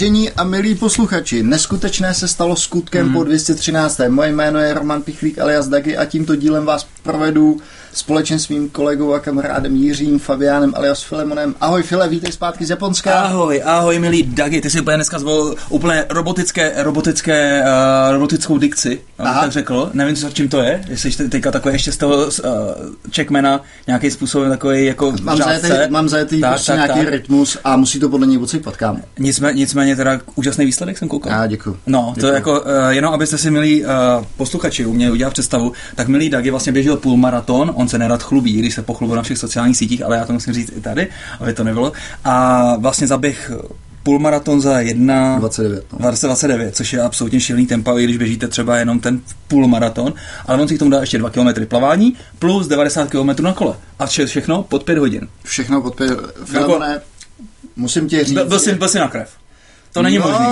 Vážení a milí posluchači, neskutečné se stalo skutkem mm. po 213. Moje jméno je Roman Pichlík alias Dagi a tímto dílem vás provedu společně s mým kolegou a kamarádem Jiřím Fabiánem alias Filemonem. Ahoj File, vítej zpátky z Japonska. Ahoj, ahoj milý Dagi, ty si úplně dneska zvolil úplně robotické, robotické, uh, robotickou dikci, Aha. tak řekl. Nevím, co, čím to je, jestli jste teďka takový ještě z toho uh, Checkmana nějakým způsobem takový jako Mám zajetý, mám zajetý tak, prostě tak, nějaký tak. rytmus a musí to podle něj odsypat, kam. Nicméně, nicméně teda úžasný výsledek jsem koukal. Já děkuji. No, děkuju. to je jako, uh, jenom abyste si milí uh, posluchači uměli udělat představu, tak milý Dagi vlastně běžel půlmaraton, on se nerad chlubí, když se pochlubí na všech sociálních sítích, ale já to musím říct i tady, aby to nebylo. A vlastně zaběh půlmaraton za 1 29, no. 29, což je absolutně šílený tempo, i když běžíte třeba jenom ten půlmaraton, ale on si k tomu dá ještě 2 km plavání plus 90 km na kole. A vše, všechno pod 5 hodin. Všechno pod 5 Filemone, jako, musím tě říct. Byl, byl, jsi, byl jsi na krev. To není no, možné.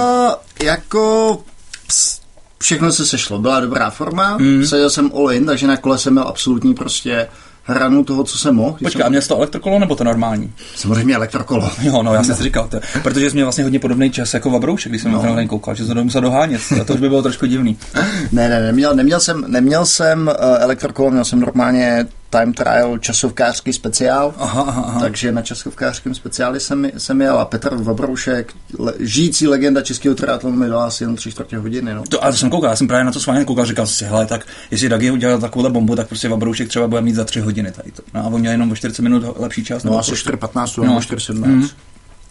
jako ps, všechno se sešlo. Byla dobrá forma, mm. seděl jsem all in, takže na kole jsem měl absolutní prostě hranu toho, co jsem mohl. Počkej, jsem... a měl jsi to elektrokolo nebo to normální? Samozřejmě elektrokolo. Jo, no, já jsem si říkal, to, protože jsi měl vlastně hodně podobný čas jako Vabroušek, když jsem no. na koukal, že jsem to musel dohánět, to už by bylo trošku divný. ne, ne, neměl, neměl jsem, neměl jsem uh, elektrokolo, měl jsem normálně time trial časovkářský speciál, aha, aha, aha. takže na časovkářském speciáli jsem, jsem jel a Petr Vabroušek, le, žijící legenda českého triatlonu mi dal asi jenom tři čtvrtě hodiny. No. To, ale to jsem koukal, já jsem právě na to s vámi koukal, říkal si, hele, tak jestli Dagi udělal takovou bombu, tak prostě Vabroušek třeba bude mít za tři hodiny tady to. No, a on měl jenom o 40 minut lepší čas. No asi 4.15 nebo no. 4.17. Mm.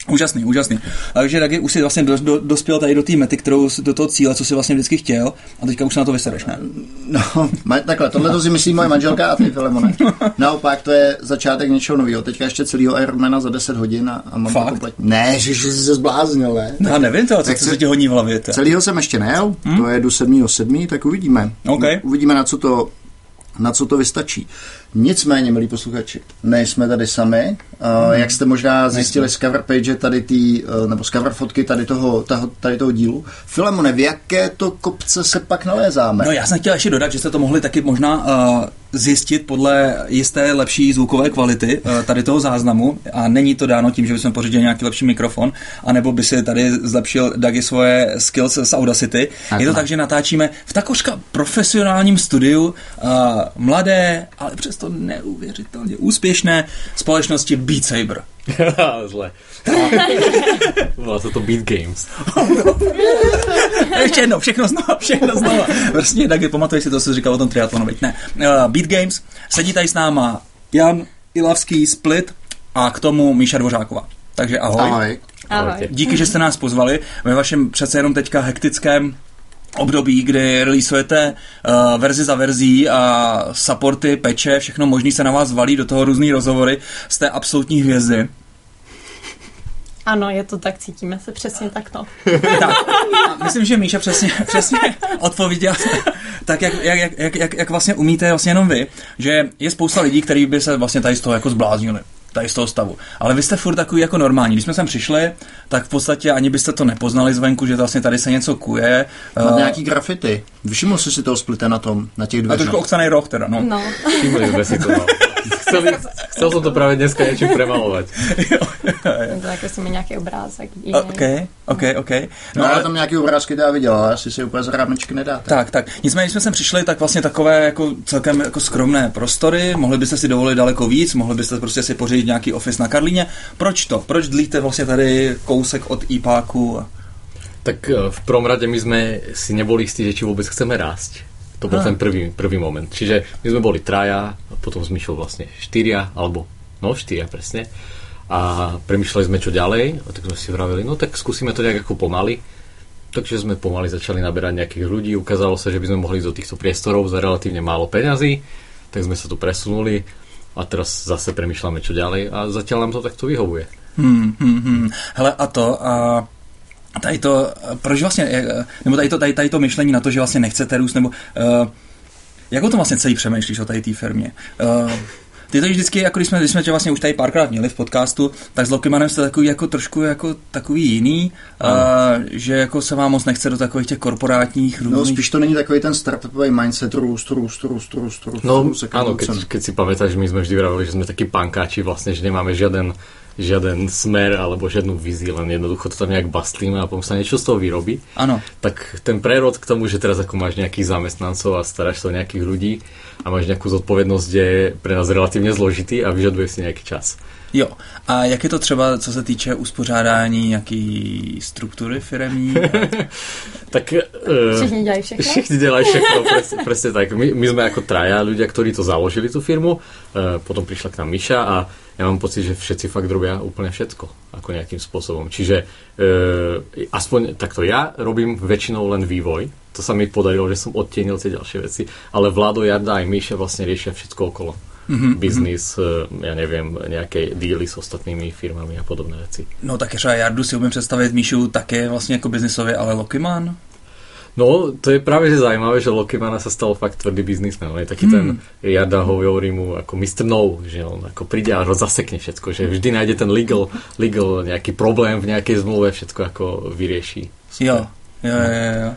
Úžasný, úžasný. Takže taky už si vlastně do, do, dospěl tady do té mety, kterou do toho cíle, co si vlastně vždycky chtěl, a teďka už se na to vysereš, ne? No, takhle, tohle to si myslí moje manželka a ty, Filemone. Naopak, to je začátek něčeho nového. Teďka ještě celého Ironmana za 10 hodin a, a mám Fakt? to kompletně. Ne, že jsi se zbláznil, ne? No, já nevím to, co, se ti hodí v hlavě. Celého jsem ještě nejel, hmm? to je do 7. 7. tak uvidíme. Okay. Uvidíme, na co to na co to vystačí. Nicméně, milí posluchači, nejsme tady sami. Uh, jak jste možná zjistili z cover page tady tý, uh, nebo z cover fotky tady toho, taho, tady toho dílu. Filemone, v jaké to kopce se pak nalézáme? No já jsem chtěl ještě dodat, že jste to mohli taky možná uh, zjistit podle jisté lepší zvukové kvality uh, tady toho záznamu a není to dáno tím, že bychom pořídili nějaký lepší mikrofon, anebo by si tady zlepšil Dagi svoje skills z Audacity. Tak, Je to tak, že natáčíme v takožka profesionálním studiu uh, mladé, ale přesto neuvěřitelně úspěšné společnosti Beat Saber. Zle. Volá se to Beat Games. Ještě jednou, všechno znova, všechno znova. Vlastně, tak pamatuješ si to, co jsi říkal o tom triatlonu, veď ne. Uh, Beat Games, sedí tady s náma Jan Ilavský Split a k tomu Míša Dvořáková. Takže ahoj. Ahoj. ahoj. Díky, že jste nás pozvali ve vašem přece jenom teďka hektickém období, kdy releaseujete uh, verzi za verzí a supporty, peče, všechno možný se na vás valí, do toho různý rozhovory, jste absolutní hvězdy. Ano, je to tak, cítíme se přesně takto. tak, myslím, že Míša přesně, přesně odpověděla tak, jak, jak, jak, jak, jak vlastně umíte vlastně jenom vy, že je spousta lidí, kteří by se vlastně tady z toho jako zbláznili tady z toho stavu. Ale vy jste furt takový jako normální. Když jsme sem přišli, tak v podstatě ani byste to nepoznali zvenku, že vlastně tady se něco kuje. Má uh, nějaký grafity. Všiml jsi si toho splite na tom, na těch dveřích? A trošku ochcanej roh teda, no. No. Všimli si to, no. Chcel, chcel som to práve dneska niečím premalovať. to jako mi nějaký obrázek. OK, OK, OK. No, no ale tam nějaký obrázky já viděla, asi si úplně z rámečky nedáte. Tak, tak. Nicméně, když jsme sem přišli, tak vlastně takové jako celkem jako skromné prostory, mohli byste si dovolit daleko víc, mohli byste prostě si pořídit nějaký office na Karlíně. Proč to? Proč dlíte vlastně tady kousek od IPáku? Tak eh, v prvom rade my sme si neboli istí, že či vôbec chceme rásť. To bol ten prvý, prvý moment. Čiže my sme boli traja, a potom sme išli vlastne štyria, alebo no štyria presne. A premyšľali sme čo ďalej, a tak sme si vravili, no tak skúsime to nejak ako pomaly. Takže sme pomaly začali naberať nejakých ľudí, ukázalo sa, že by sme mohli ísť do týchto priestorov za relatívne málo peňazí, tak sme sa tu presunuli a teraz zase premyšľame čo ďalej a zatiaľ nám to takto vyhovuje. Hmm, hmm, hmm. Hele, a to, a tady to, proč vlastně, nebo tady to, tady, tady to myšlení na to, že vlastně nechcete růst, nebo uh, jak o tom vlastně celý přemýšlíš o tady té firmě? Uh, ty to vždycky, jako když jsme, když jsme tě vlastně už tady párkrát měli v podcastu, tak s Lokimanem jste takový jako trošku jako takový jiný, uh, že jako se vám moc nechce do takových těch korporátních různých... No spíš to není takový ten startupový mindset růst, růst, růst, růst, růst. No růst, keď, keď si pamätáš, my jsme vždy vravili, že jsme taky pankáči vlastně, že nemáme žiaden žiaden smer alebo žiadnu víziu, len jednoducho to tam nejak bastlíme a potom sa niečo z toho vyrobí. Ano. Tak ten prerod k tomu, že teraz ako máš nejakých zamestnancov a staráš sa o nejakých ľudí a máš nejakú zodpovednosť, je pre nás relatívne zložitý a vyžaduje si nejaký čas. Jo. A jak je to třeba, co se týče uspořádání nějaký struktury firemní? tak... Uh, všichni dělají všechno? Všichni dělají všechno, presne, presne tak. My, my sme ako traja ľudia, ktorí to založili, tú firmu. Uh, potom prišla k nám Miša a ja mám pocit, že všetci fakt robia úplne všetko, ako nejakým spôsobom. Čiže uh, aspoň takto ja robím väčšinou len vývoj. To sa mi podarilo, že som odtienil tie ďalšie veci. Ale Vlado, Jarda aj Miša vlastne riešia všetko okolo mm-hmm. biznis, já nevím, nějaké díly s ostatními firmami a podobné věci. No tak třeba Jardu si umím představit Míšu také vlastně jako biznisově, ale Lokiman? No, to je práve že zaujímavé, že Lokimana sa stal fakt tvrdý biznismen. On je taký hmm. ten, Jarda hovorí mu ako Mr. No, že on ako príde a zasekne všetko, že vždy nájde ten legal, legal nejaký problém v nejakej zmluve, všetko ako vyrieši. Jo, jo, jo, jo.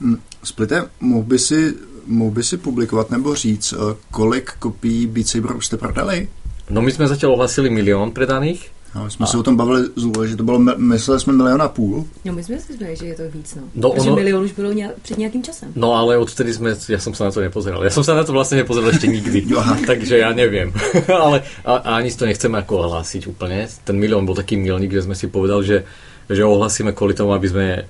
Hm, Splite, mohl by si mohl by si publikovat nebo říct, eh, kolik kopií Beat Saber už jste prodali? No my jsme zatím ohlasili milion predaných. No, my jsme a... se o tom bavili, že to bylo, mysleli jsme milion a půl. No my jsme si mysleli, že je to víc, no. no ono... milion už bylo nějak, před nějakým časem. No ale odtedy jsme, já jsem se na to nepozeral. Já jsem se na to vlastně nepozeral ještě nikdy, takže já nevím. ale a, a ani to nechceme jako ohlásit úplně. Ten milion byl taký milník, kde jsme si povedal, že že ohlasíme kvôli tomu, aby sme e,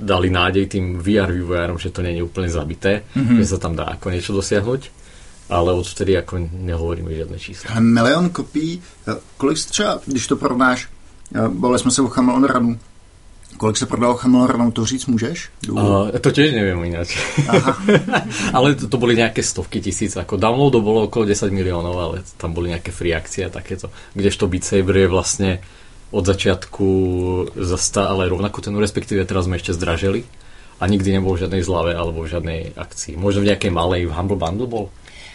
dali nádej tým VR vývojárom, že to není úplne zabité, mm-hmm. že sa tam dá ako niečo dosiahnuť, ale odtedy ako nehovoríme žiadne čísla. Milion kopií, e, kolik třeba, když to porovnáš, e, bavili jsme se o Chameleon Kolik se prodalo Chameleon to říct můžeš? Uh, to tiež neviem ináč. ale to, to boli nejaké stovky tisíc. Ako downloadov bolo okolo 10 miliónov, ale tam boli nejaké free akcie a takéto. Kdežto Beat Saber je vlastne od začiatku zasta, ale rovnako cenu, respektíve teraz sme ešte zdražili a nikdy nebol v žiadnej zlave alebo v žiadnej akcii. Možno v nejakej malej, v Humble Bundle bol?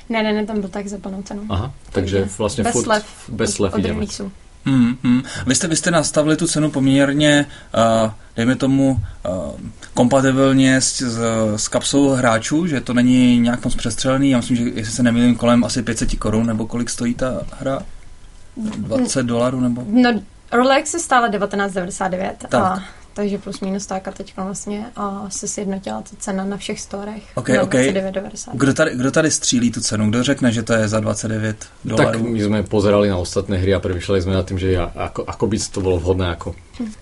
Ne, ne, ne, tam byl tak za plnou cenu. Aha, takže, vlastně bez furt, slev, bez od ideme. Hmm, hmm. Vy, jste, vy jste nastavili tu cenu poměrně, uh, dejme tomu, uh, kompatibilně s, s, s kapsou hráčů, že to není nějak moc přestřelený. Já myslím, že jestli se nemýlím, kolem asi 500 korun, nebo kolik stojí ta hra? 20 dolarů nebo? No, Rolex je stále 19,99 tak. a takže plus minus tak a teď vlastně a se sjednotila ta cena na všech storech. Okay, okay. Kdo, tady, kdo tady střílí tu cenu? Kdo řekne, že to je za 29 dolarů? Tak my jsme pozerali na ostatné hry a přemýšleli jsme nad tím, že ja, ako, ako by to bylo vhodné jako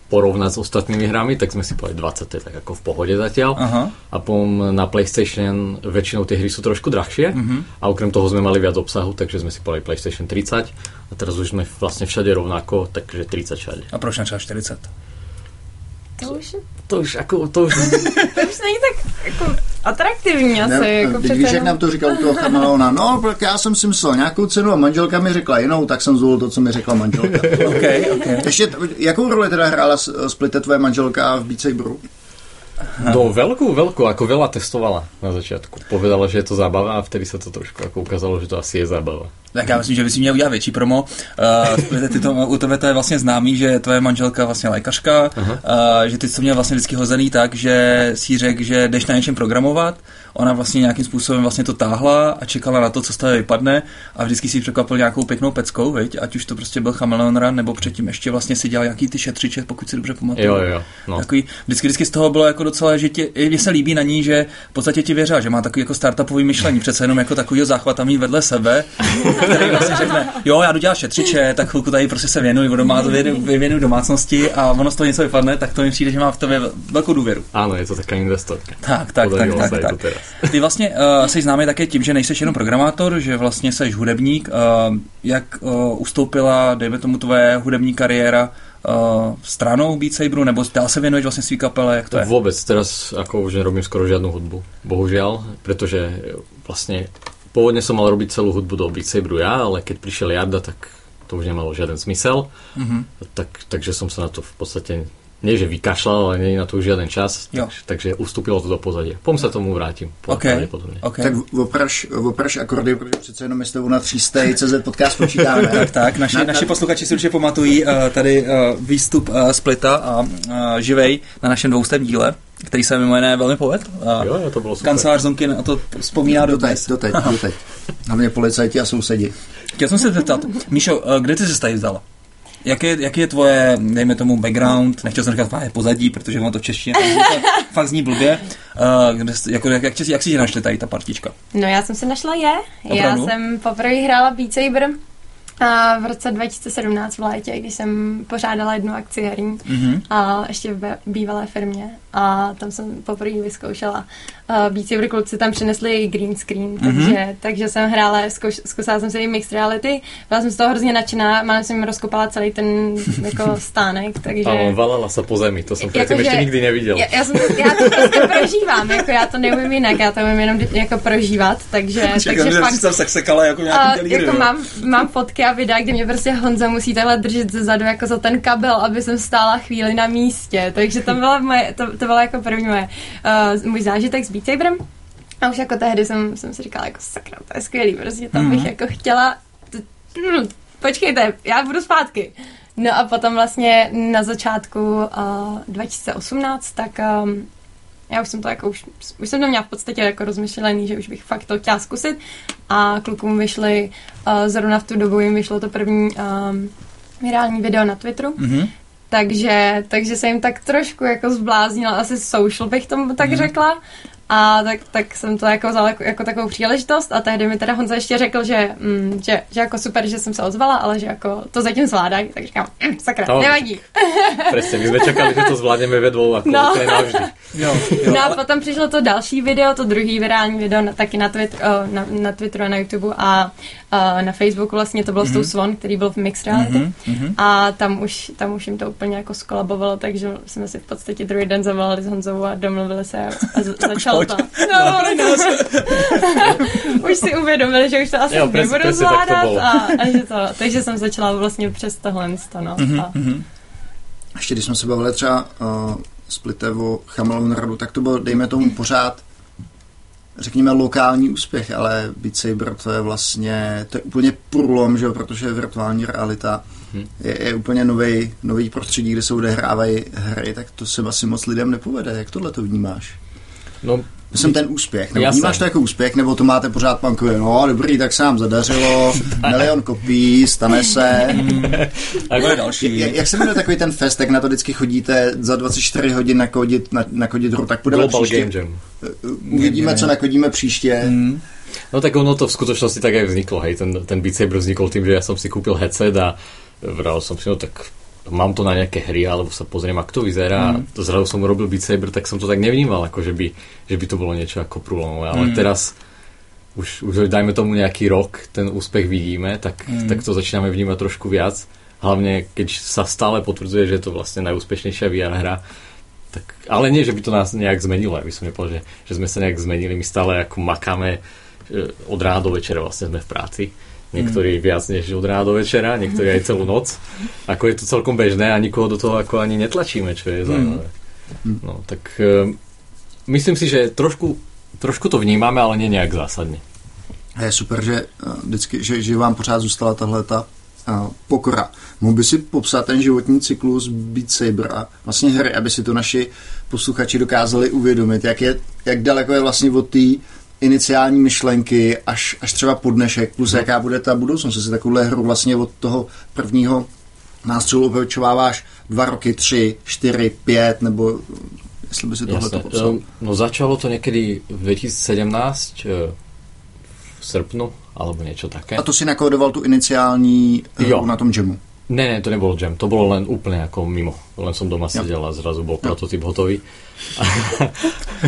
porovnat s ostatnými hrami, tak jsme si povedali 20, je tak jako v pohodě. Aha. A potom na PlayStation většinou ty hry jsou trošku drahšie uh-huh. a okrem toho jsme mali viac obsahu, takže jsme si povedali PlayStation 30 a teraz už jsme vlastně všade rovnako, takže 30 všade. A proč třeba 40? To už, to už jako, to už... to už není tak jako atraktivní asi. Ne, jako víš, jak nám to říkal u toho Chameleona, no, protože já jsem si myslel nějakou cenu a manželka mi řekla jinou, tak jsem zvolil to, co mi řekla manželka. okay, okay. Ještě, jakou roli teda hrála Splite tvoje manželka v Beat Saberu? No veľkú, veľkú, ako veľa testovala na začiatku. Povedala, že je to zábava a vtedy sa to trošku ako ukázalo, že to asi je zábava. Tak já myslím, že by si měl udělat větší promo. Uh, ty to, u tebe to je vlastně známý, že tvoje manželka vlastně lékařka, uh, že ty jsi to měl vlastně vždycky hozený tak, že si řekl, že jdeš na něčem programovat ona vlastně nějakým způsobem vlastně to táhla a čekala na to, co z toho vypadne a vždycky si překvapil nějakou pěknou peckou, viď? ať už to prostě byl Chameleon Run, nebo předtím ještě vlastně si dělal nějaký ty šetřiče, pokud si dobře pamatuju. Jo, jo, no. Takový, vždycky, vždycky z toho bylo jako docela, že tě, mě se líbí na ní, že v podstatě ti věřila, že má takový jako startupový myšlení, přece jenom jako takový záchvat mít vedle sebe, který vlastně řekne, jo, já jdu dělat šetřiče, tak chvilku tady prostě se věnuji, doma, věnuji domácnosti a ono z toho něco vypadne, tak to mi přijde, že má v tobě velkou důvěru. Ano, je to takový investor. Tak, tak, tak, tak, tak. Ty vlastně uh, jsi známý také tím, že nejseš jenom programátor, že vlastně jsi hudebník. Uh, jak uh, ustoupila, dejme tomu, tvoje hudební kariéra uh, stranou Beat Saberu, nebo dál se věnuješ vlastně svý kapele, jak to je? Vůbec, teraz jako už nerobím skoro žádnou hudbu, bohužel, protože vlastně původně jsem mal robiť celou hudbu do Beat Saberu já, ale keď přišel Jarda, tak to už nemalo žiaden smysel, mm-hmm. tak, takže som sa na to v podstate nie že vykašľal, ale nie je na to už žiaden čas, tak, takže ustúpilo to do pozadia. Pom sa tomu vrátim. Okay. okay. Tak opraš, opraš akordy, protože přece jenom my s tebou na 300 CZ podcast počítáme. tak, tak, naši, na, naši posluchači si určitě pamatují uh, tady uh, výstup uh, Splita a uh, živej na našem dvoustém díle který se mimo jiné velmi poved. Uh, jo, jo, to bylo super. Kancelář Zonky na to vzpomíná do doteď, doteď, doteď. Hlavně policajti a sousedi. Chtěl jsem se zeptat, Míšo, kde ty se tady vzala? jak je, jak je tvoje, dejme tomu, background, nechtěl jsem říkat je pozadí, protože mám to v češtině, to fakt zní blbě. Uh, jako, jak, jak, jak si tě našli tady ta partička? No já jsem si našla je. Opravdu? Já jsem poprvé hrála Beat Saber a v roce 2017 v létě, když jsem pořádala jednu akci herní mm-hmm. a ještě v bývalé firmě a tam jsem poprvé vyzkoušela uh, Beat Saber kluci tam přinesli green screen, takže, mm-hmm. takže jsem hrála, zkouš, zkusila jsem si i mixed reality, byla jsem z toho hrozně nadšená, mám jsem rozkopala celý ten jako stánek, takže... A valala se po zemi, to jsem předtím ještě nikdy neviděl. Já, já, jsem, já to prostě prožívám, jako já to neumím jinak, já to umím jenom jako prožívat, takže, Čekám, takže fakt... Jsem se sekala jako nějaký uh, jako mám, mám fotky a videa, kde mě prostě Honza musí takhle držet zezadu jako za ten kabel, aby jsem stála chvíli na místě, takže to byla moje, to, to byla jako první moje, uh, můj zážitek s Beat Saberem. A už jako tehdy jsem, jsem si říkala, jako sakra, to je skvělý, prostě tam bych mm-hmm. jako chtěla, hm, počkejte, já budu zpátky. No a potom vlastně na začátku uh, 2018, tak um, já už jsem to jako už, už jsem to měla v podstatě jako rozmyšlený, že už bych fakt to chtěla zkusit a klukům vyšly, uh, zrovna v tu dobu jim vyšlo to první um, virální video na Twitteru, mm-hmm. takže, takže se jim tak trošku jako zbláznila, asi social bych tomu tak mm-hmm. řekla a tak, tak jsem to jako vzala jako, jako takovou příležitost a tehdy mi teda Honza ještě řekl, že, mm, že, že jako super, že jsem se ozvala, ale že jako to zatím zvládají, tak říkám, mm, sakra, no, nevadí. Přesně, my jsme čekali, že to zvládneme ve dvou, jako no. navždy. Jo, jo. No a potom přišlo to další video, to druhý virální video na, taky na, Twitter, na, na Twitteru a na YouTube a uh, na Facebooku vlastně to bylo mm-hmm. s tou mhm. Swan, který byl v Mixed Reality mm-hmm. a tam už, tam už jim to úplně jako skolabovalo, takže jsme si v podstatě druhý den zavolali s Honzou a domluvili se a, a začalo to. No, no, už si uvědomili, že už to asi jo, nebudu zvládat a, a že to, takže jsem začala vlastně přes tohle no. Mm-hmm, a, mm-hmm. Ještě když jsme se bavili třeba uh, s Plitevo Chamelon tak to bylo, dejme tomu, pořád řekněme, lokální úspěch, ale Beat Saber to je vlastně, to je úplně průlom, že protože virtuální realita hmm. je, je úplně nový, nový prostředí, kde se odehrávají hry, tak to se asi moc lidem nepovede. Jak tohle to vnímáš? No, Myslím ten úspěch. Nebo vnímáš to jako úspěch, nebo to máte pořád pankově, no dobrý, tak se nám zadařilo, milion kopií, stane se. a další. Jak, jak se jmenuje takový ten fest, jak na to vždycky chodíte za 24 hodin nakodit, na, nakodit hru, tak půjdeme Global příště. Game Jam. Uvidíme, co nakodíme příště. Mm. No tak ono to v skutečnosti tak aj vzniklo, hej, ten, ten Beat Saber vznikol tým, že ja som si kúpil headset a vral som si, no tak mám to na nejaké hry, alebo sa pozriem, ako to vyzerá. Mm. To zrazu som robil Beat Saber, tak som to tak nevnímal, ako že by, že by to bolo niečo ako prúlomové. Ale mm. teraz už, už dajme tomu nejaký rok, ten úspech vidíme, tak, mm. tak to začíname vnímať trošku viac. Hlavne, keď sa stále potvrdzuje, že je to vlastne najúspešnejšia VR hra. Tak, ale nie, že by to nás nejak zmenilo. Ja by som nepovedal, že, že sme sa nejak zmenili. My stále ako makáme od rána do večera vlastne sme v práci niektorí mm. viac než od rána do večera, niektorí aj celú noc. Ako je to celkom bežné a nikoho do toho ako ani netlačíme, čo je mm. zaujímavé. No, tak uh, myslím si, že trošku, trošku to vnímáme, ale nie nejak zásadně. Je super, že, eh, vždycky, že, že vám pořád zůstala tahle ta uh, pokora. Mohl by si popsat ten životní cyklus Beat Saber a vlastně hry, aby si to naši posluchači dokázali uvědomit, jak, je, jak daleko je vlastně od té iniciální myšlenky až, až třeba po dnešek, plus no. jaká bude ta budoucnost, jestli takovouhle hru vlastně od toho prvního nástřelu obyčováváš dva roky, tři, čtyři, pět, nebo jestli by si tohle to popsal. No začalo to někdy v 2017 eh, v srpnu, alebo něco také. A to si nakódoval tu iniciální hru jo. na tom jamu? Ne, ne, to nebol jam, to bolo len úplne ako mimo. Len som doma sedel a zrazu bol prototyp hotový.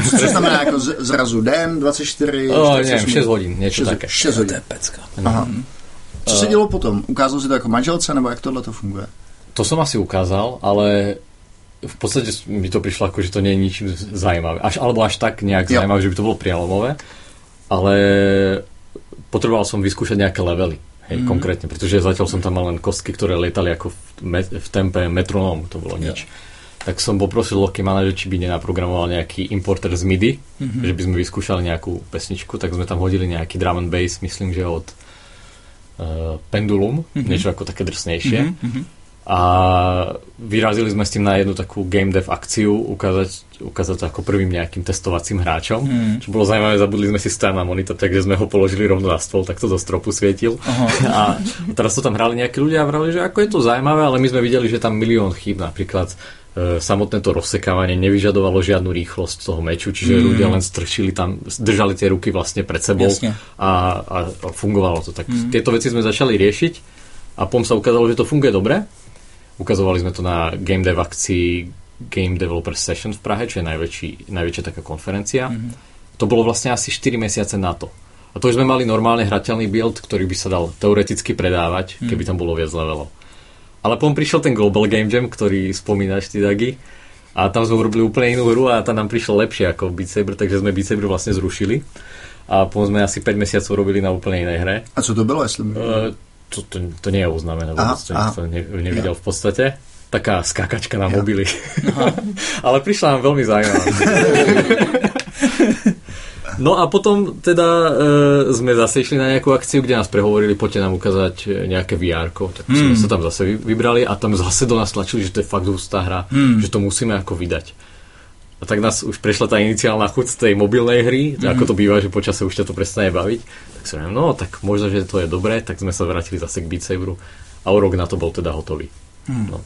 Co to znamená jako zrazu den, 24, o, neviem, 6 hodín, niečo 6, také. 6 hodin. To je pecka. Aha. Co se dělo potom? Ukázal si to jako manželce, nebo jak tohle to funguje? To som asi ukázal, ale v podstate mi to prišlo ako, že to nie je ničím zaujímavé. Až, alebo až tak nejak jo. zaujímavé, že by to bolo prielomové. Ale potreboval som vyskúšať nejaké levely. Hej, mm. konkrétne, pretože zatiaľ som tam mal len kostky, ktoré letali ako v, me, v tempe metronóm, to bolo nič. Yeah. Tak som poprosil Loki manažer, či by nenaprogramoval nejaký importer z MIDI, mm-hmm. že by sme vyskúšali nejakú pesničku, tak sme tam hodili nejaký drum and bass, myslím, že od uh, Pendulum, mm-hmm. niečo ako také drsnejšie. Mm-hmm. A vyrazili sme s tým na jednu takú game dev akciu, ukázať, ukázať to ako prvým nejakým testovacím hráčom, mm. čo bolo zaujímavé, zabudli sme si stať na monitor, takže sme ho položili rovno na stôl, tak to do stropu svietil. Aha. A teraz to tam hrali nejakí ľudia a vrali, že ako je to zaujímavé, ale my sme videli, že tam milión chýb, napríklad e, samotné to rozsekávanie nevyžadovalo žiadnu rýchlosť toho meču, čiže mm. ľudia len strčili tam, držali tie ruky vlastne pred sebou a, a, a fungovalo to. Tak mm. tieto veci sme začali riešiť a pom sa ukázalo, že to funguje dobre Ukazovali sme to na Game Dev akcii Game Developer Session v Prahe, čo je najväčší, najväčšia taká konferencia. Mm-hmm. To bolo vlastne asi 4 mesiace na to. A to už sme mali normálne hrateľný build, ktorý by sa dal teoreticky predávať, mm. keby tam bolo viac levelov. Ale potom prišiel ten Global Game Jam, ktorý spomínaš ty, Dagi. A tam sme urobili úplne inú hru a tá nám prišla lepšie ako Beat Saber, takže sme Beat Saber vlastne zrušili. A potom sme asi 5 mesiacov robili na úplne inej hre. A co to bylo, jestli uh, to, to, to nie je uznamené, vôbec to nikto ne, nevidel v podstate. Taká skákačka na mobily. Ale prišla nám veľmi zaujímavá. no a potom teda e, sme zase išli na nejakú akciu, kde nás prehovorili, poďte nám ukázať e, nejaké VR, tak hmm. sme sa tam zase vybrali a tam zase do nás tlačili, že to je fakt hustá hra, hmm. že to musíme ako vydať. A tak nás už prešla tá iniciálna chuť z tej mobilnej hry, mm-hmm. ako to býva, že počase už ťa to prestane baviť. Tak si no tak možno, že to je dobré, tak sme sa vrátili zase k Beat Saberu a o rok na to bol teda hotový. Mm. No.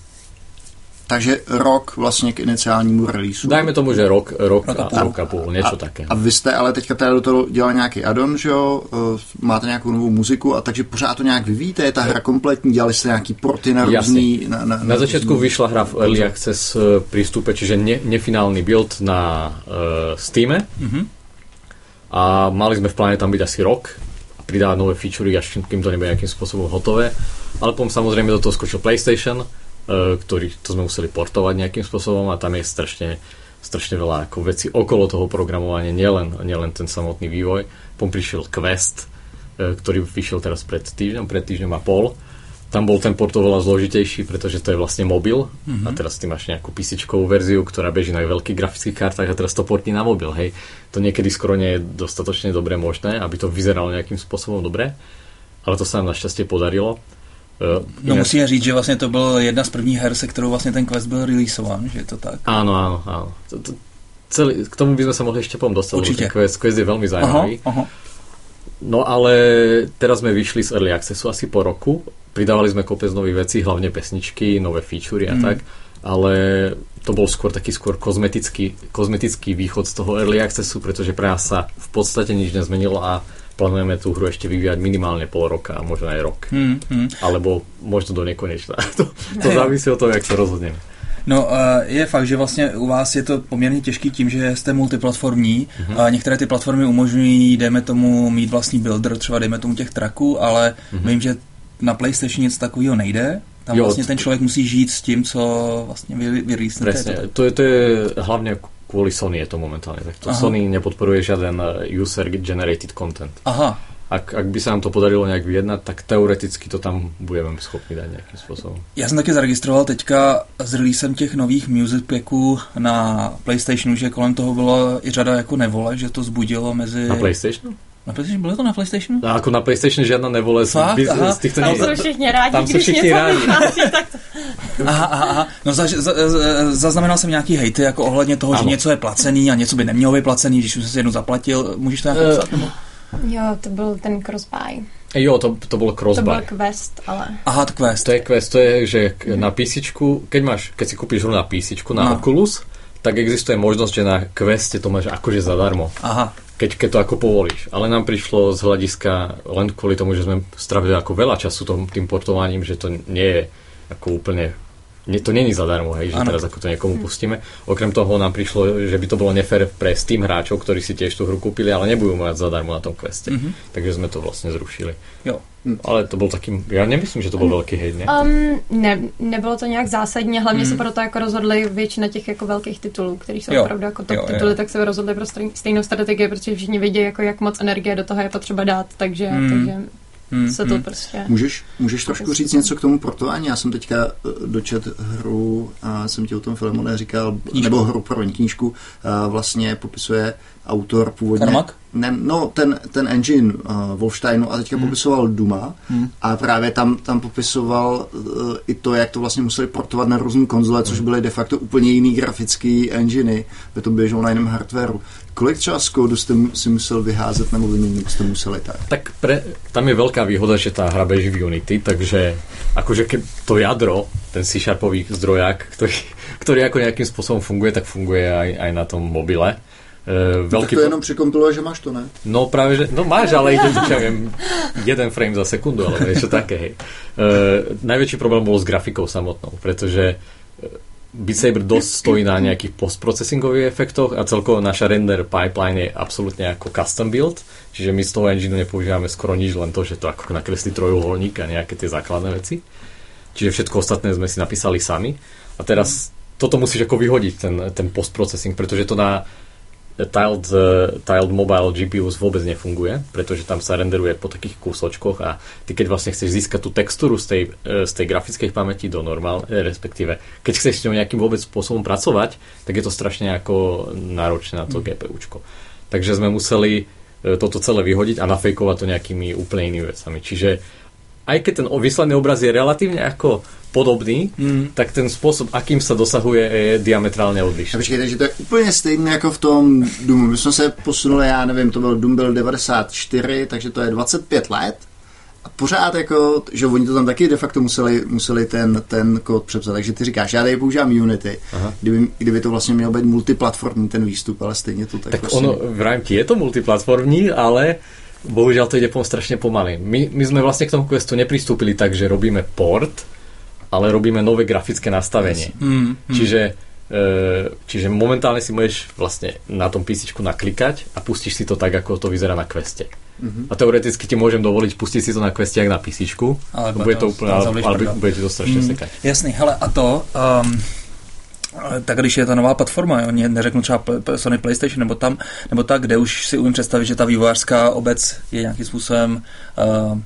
Takže rok vlastně k iniciálnímu releaseu. Dajme tomu, že rok, rok, rok a, a, rok a půl, něco také. A vy jste ale teďka teda do toho dělali nějaký addon, že jo? Eh, máte nějakou novou muziku a takže pořád to nějak vyvíjíte? Je ta hra kompletní? Dělali jste nějaký porty na různý... Na, na, na, na začátku různý... vyšla hra v Early Access eh, prístupe, čiže ne, nefinálny build na uh, Steam. Mm-hmm. A mali sme v pláne tam byť asi rok a pridávať nové featurey, až kým to nebude nejakým spôsobom hotové. Ale potom samozrejme do toho skočil PlayStation, E, ktorý to sme museli portovať nejakým spôsobom a tam je strašne, strašne veľa ako veci okolo toho programovania, nielen, nielen ten samotný vývoj. Pom prišiel Quest, e, ktorý vyšiel teraz pred týždňom, pred týždňom a pol. Tam bol ten port oveľa zložitejší, pretože to je vlastne mobil mm-hmm. a teraz ty máš nejakú písičkovú verziu, ktorá beží na veľkých grafických kartách a teraz to portí na mobil. Hej. To niekedy skoro nie je dostatočne dobre možné, aby to vyzeralo nejakým spôsobom dobre, ale to sa nám našťastie podarilo. Uh, no musíme říct, že vlastně to byl jedna z prvních her, se kterou vlastně ten quest byl releasovan, že je to tak. Áno, áno, áno. To, to, celý, k tomu by sme sa mohli ešte potom dostať, Určite. ten quest, quest je veľmi zaujímavý. Aha, aha. No ale teraz sme vyšli z Early Accessu asi po roku, pridávali sme kopec nových vecí, hlavne pesničky, nové featurey a mm. tak, ale to bol skôr taký skôr kozmetický, kozmetický východ z toho Early Accessu, pretože pre nás sa v podstate nič nezmenilo a plánujeme tú hru ešte vyvíjať minimálne pol roka a možno aj rok. Hmm, hmm. Alebo možno do nekonečna. to, to závisí od toho, jak sa rozhodneme. No, je fakt, že vlastně u vás je to poměrně těžký tím, že jste multiplatformní. Uh-huh. Některé ty platformy umožňují, dejme tomu, mít vlastní builder, třeba dejme tomu těch tracků, ale uh-huh. vím, že na PlayStation nic takového nejde. Tam jo, vlastně ten člověk musí žít s tím, co vlastně vy, vy Presne, to je, to je hlavně kvôli Sony je to momentálne takto. Aha. Sony nepodporuje žiaden eh, user-generated content. Aha. Ak, ak by sa nám to podarilo nejak vyjednať, tak teoreticky to tam budeme schopni dať nejakým spôsobom. Já jsem taky zaregistroval teďka s releasem těch nových music packů na PlayStationu, že kolem toho bylo i řada jako nevole, že to zbudilo mezi... Na PlayStationu? Na PlayStation, bylo to na PlayStationu? No, jako na PlayStation žádná nevole. Fakt? Z, z těchto tam jsou všichni rádi, tam jsou všichni rádi. aha, aha, aha. No za, za, zaznamenal jsem nějaký hejty jako ohledně toho, ano. že něco je placený a něco by nemělo být placený, když už jsi jednou zaplatil. Můžeš to nějak uh, Jo, to byl ten crossbuy. Jo, to, to bolo crossbuy. To bol quest, ale... Aha, to quest. To je quest, to je, že na PC, keď máš, keď si kúpiš hru na PC, na no. Oculus, tak existuje možnosť, že na queste to máš akože zadarmo. Aha keď, keď to ako povolíš. Ale nám prišlo z hľadiska len kvôli tomu, že sme stravili ako veľa času tom, tým portovaním, že to nie je ako úplne nie, to není zadarmo, hej, že ano. teraz ako to niekomu pustíme. Okrem toho nám prišlo, že by to bolo nefér pre Steam hráčov, ktorí si tiež tú hru kúpili, ale nebudú mať zadarmo na tom queste. Mm-hmm. Takže sme to vlastne zrušili. Jo. Ale to byl taký, já nemyslím, že to byl mm. velký hejt, ne? Um, ne, nebylo to nějak zásadně, hlavně mm. se proto jako rozhodli většina těch jako velkých titulů, který jsou jo. opravdu jako top jo, tituly, jo. tak se rozhodli pro stejnou strategii, protože všichni vědí, jako jak moc energie do toho je potřeba dát, takže, mm. takže Hmm, se to hmm. prostě... Můžeš, můžeš trošku říct něco k tomu portování? Já jsem teďka eh, dočet hru a jsem ti o tom filmu říkal, knížku. nebo hru, pro knížku, a vlastně popisuje autor původně. Karmak? Ne, no, ten, ten engine uh, Wolfsteinu a teďka hmm. popisoval Duma hmm. a právě tam, tam popisoval uh, i to, jak to vlastně museli portovat na různé konzole, což hmm. byly de facto úplně jiný grafický enginy, by to běželo na jiném hardwareu. Kolik třeba z kódu jste si musel vyházet nebo vyměnit, jste museli tak? Tak pre, tam je veľká výhoda, že tá hra beží v Unity, takže akože to jadro, ten C-Sharpový zdrojak, ktorý, ktorý ako nejakým spôsobom funguje, tak funguje aj, aj na tom mobile. Uh, veľký tak to jenom přikompiluje, že máš to, ne? No práve, že, no máš, ale ide, čo viem, jeden frame za sekundu, alebo niečo také, hej. Uh, najväčší problém bol s grafikou samotnou, pretože Beat Saber dosť stojí na nejakých postprocesingových efektoch a celkovo naša render pipeline je absolútne ako custom build, čiže my z toho engineu nepoužívame skoro nič, len to, že to ako nakreslí trojuholník a nejaké tie základné veci. Čiže všetko ostatné sme si napísali sami. A teraz toto musíš ako vyhodiť, ten, ten postprocessing, pretože to na tiled, uh, tiled mobile GPUs vôbec nefunguje, pretože tam sa renderuje po takých kúsočkoch a ty keď vlastne chceš získať tú textúru z tej, uh, z tej grafickej pamäti do normál, eh, respektíve keď chceš s ňou nejakým vôbec spôsobom pracovať, tak je to strašne ako náročné na to mm. GPUčko. Takže sme museli toto celé vyhodiť a nafejkovať to nejakými úplne inými vecami. Čiže aj keď ten výsledný obraz je relatívne ako podobný, mm. tak ten způsob, akým se dosahuje, je diametrálně odlišný. Počkej, takže to je úplně stejné jako v tom Doomu. My jsme se posunuli, já nevím, to byl Doom byl 94, takže to je 25 let. A pořád jako, že oni to tam taky de facto museli, museli ten, ten kód přepsat. Takže ty říkáš, já tady používám Unity, kdyby, kdyby to vlastně měl být multiplatformní ten výstup, ale stejně to tak Tak vlastně... ono, vrajím ti, je to multiplatformní, ale bohužiaľ to ide pom strašne pomaly. My, my sme vlastne k tomu questu nepristúpili tak, že robíme port, ale robíme nové grafické nastavenie. Mm, mm. Čiže, e, čiže momentálne si môžeš vlastne na tom písičku naklikať a pustíš si to tak, ako to vyzerá na queste. Mm-hmm. A teoreticky ti môžem dovoliť pustiť si to na queste jak na písičku. Ale bude to, úplne, ale, ale bude ti to strašne mm, sekať. Jasný, hele, a to... Um, tak když je ta nová platforma, jo, neřeknu třeba Sony PlayStation nebo tam, nebo tak, kde už si umím představit, že ta vývojářská obec je nějakým způsobem uh,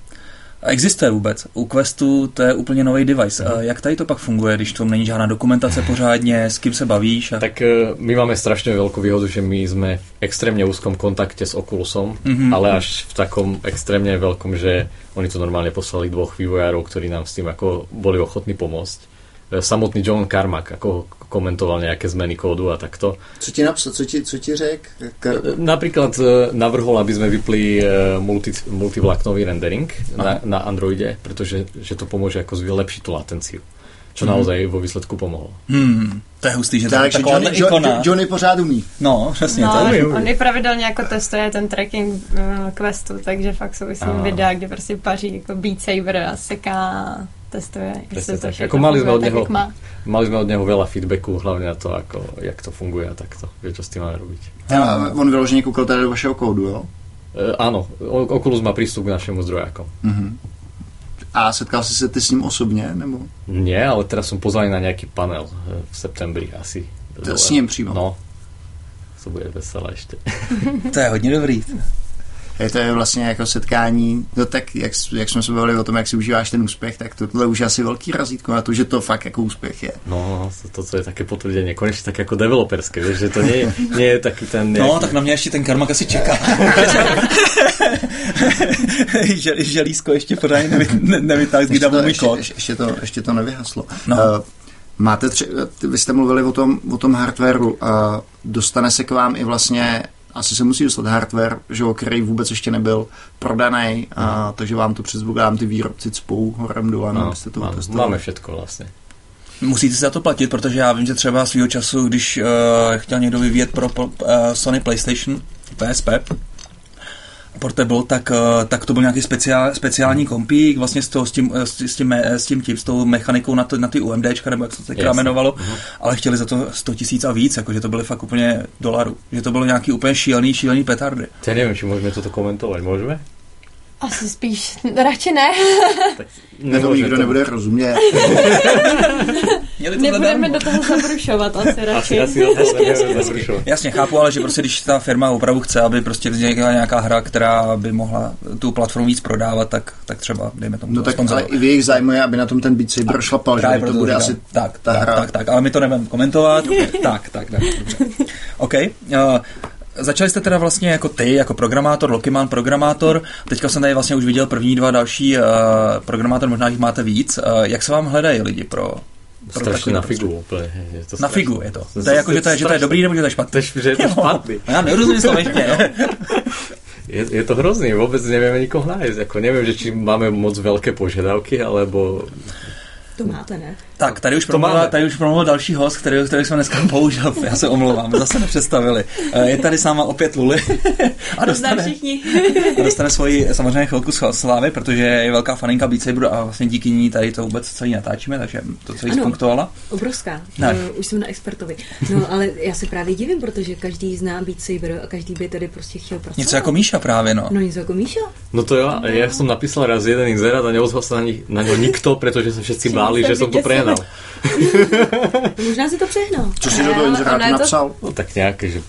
existuje vůbec. U Questu to je úplně nový device. Mm. Jak tady to pak funguje, když to není žádná dokumentace pořádně, s kým se bavíš? A... Tak eh, my máme strašně velkou výhodu, že my jsme v extrémně úzkom kontakte s Oculusom, mm-hmm. ale až v takom extrémně velkom, že oni to normálně poslali dvoch vývojárov, ktorí nám s tým ako boli ochotní pomôcť. Eh, samotný John Carmack, ako komentoval nejaké zmeny kódu a takto. Co ti napsal, co ti, co ti řek? Kar... Napríklad e, navrhol, aby sme vypli multi, multivláknový rendering na, na Androide, pretože že to pomôže ako vylepšiť tú latenciu. Čo hmm. naozaj vo výsledku pomohlo. Hmm, to je hustý, že tak, to Johnny, ikona. Johnny pořád umí. No, přesně. No, to je. on i pravidelně jako testuje ten tracking uh, questu, takže fakt jsou s ním videa, kde prostě paří jako Beat Saber a seká testuje. Presne tak. Ako mali sme, od neho, mali sme od neho veľa feedbacku, hlavne na to, ako, jak to funguje a takto, že čo s tým máme robiť. A on vyloženě koukal tady do vašeho kódu, jo? E, áno, Oculus má prístup k našemu zdrojákom. Uh-huh. A setkal si se ty s ním osobně, nebo? Nie, ale teraz som pozvaný na nejaký panel e, v septembri asi. To s ním přímo? No, to bude veselé ještě. to je hodně dobrý je to je vlastně jako setkání, no tak jak, jak jsme se bavili o tom, jak si užíváš ten úspěch, tak to, tohle už je asi velký razítko na to, že to fakt jako úspěch je. No, to, to co je také potvrzení, konečně tak jako developerské, víš, že to nie, nie je taky ten... Nějaký... No, tak na mě ještě ten karmak asi čeká. Žel, želízko ještě pořádně nevy, ne, nevytáhl, kdy ještě, ještě, ještě, to, ještě to nevyhaslo. No. Uh, Máte tři, vy jste mluvili o tom, o tom hardwareu, uh, dostane se k vám i vlastně asi se musí dostat hardware, že jo, který vůbec ještě nebyl prodaný, a, takže vám to přes vám ty výrobci cpou horem dolů, no, abyste to máme, máme všechno vlastně. Musíte si za to platit, protože já vím, že třeba svýho času, když uh, chtěl někdo vyvíjet pro uh, Sony PlayStation, PSP, Portable, tak, eh, tak to byl nějaký speciál, speciální kompík vlastně s, toho, s, tím, s, tím, s, tím, tím, s tou mechanikou na, to, na ty UMDčka, nebo jak se to teďka jmenovalo, uh-huh. ale chtěli za to 100 tisíc a víc, jakože to byly fakt úplně dolarů. Že to bylo nějaký úplně šílený, šílený petardy. Já nevím, či můžeme toto komentovat, můžeme? Asi spíš, radši ne. tak nebo nikdo to... nebude rozumět. Nebudeme do toho zabrušovat asi radši. Asi, asi Jasně, chápu, ale že prostě když ta firma opravdu chce, aby prostě vznikla nějaká hra, která by mohla tu platformu víc prodávat, tak, tak třeba dejme tomu No tak ale i v jejich zájmu je, aby na tom ten Beat Saber šlapal, že to bude asi tak, ta tak, hra. Tak, tak, ale my to nebudeme komentovat. tak, tak, tak, dobře. OK. Uh, začali jste teda vlastně jako ty, jako programátor, Lokiman programátor. Teďka jsem tady vlastně už viděl první dva další uh, programátor, možná jich máte víc. Uh, jak se vám hledají lidi pro Strašně na figu úplně. Je to na figu je to. To je jako, že to je, že to je dobrý nebo že to je špatný. Že je to špatný. Já nerozumím slovenštině. je, je to hrozný, vůbec nevíme nikoho nájsť. Jako nevím, že či máme moc velké požadavky, alebo to máte, ne? Tak, tady už, promluvil, tady už promluvil další host, který, který jsme dneska použil. Já se omlouvám, zase nepředstavili. Eh, je tady s náma opět Luli. a dostane, všichni. a dostane svoji samozřejmě chvilku slávy, protože je velká faninka Beat Saberu a vlastně díky ní tady to vůbec celý natáčíme, takže to celý ano, spunktovala. obrovská. Ne. Uh, už jsem na expertovi. No, ale já se právě divím, protože každý zná Beat Saber a každý by tady prostě chtěl pracovat. Něco jako Míša právě, no. No něco jako Míša. No to jo, no. já jsem napísal raz jeden inzerát a neozval se na, ní, na něho nikto, protože se všetci báli, že jsem to prehnal. Možná si to přehnal. Co si do toho inzerátu napsal? No tak nějaké, že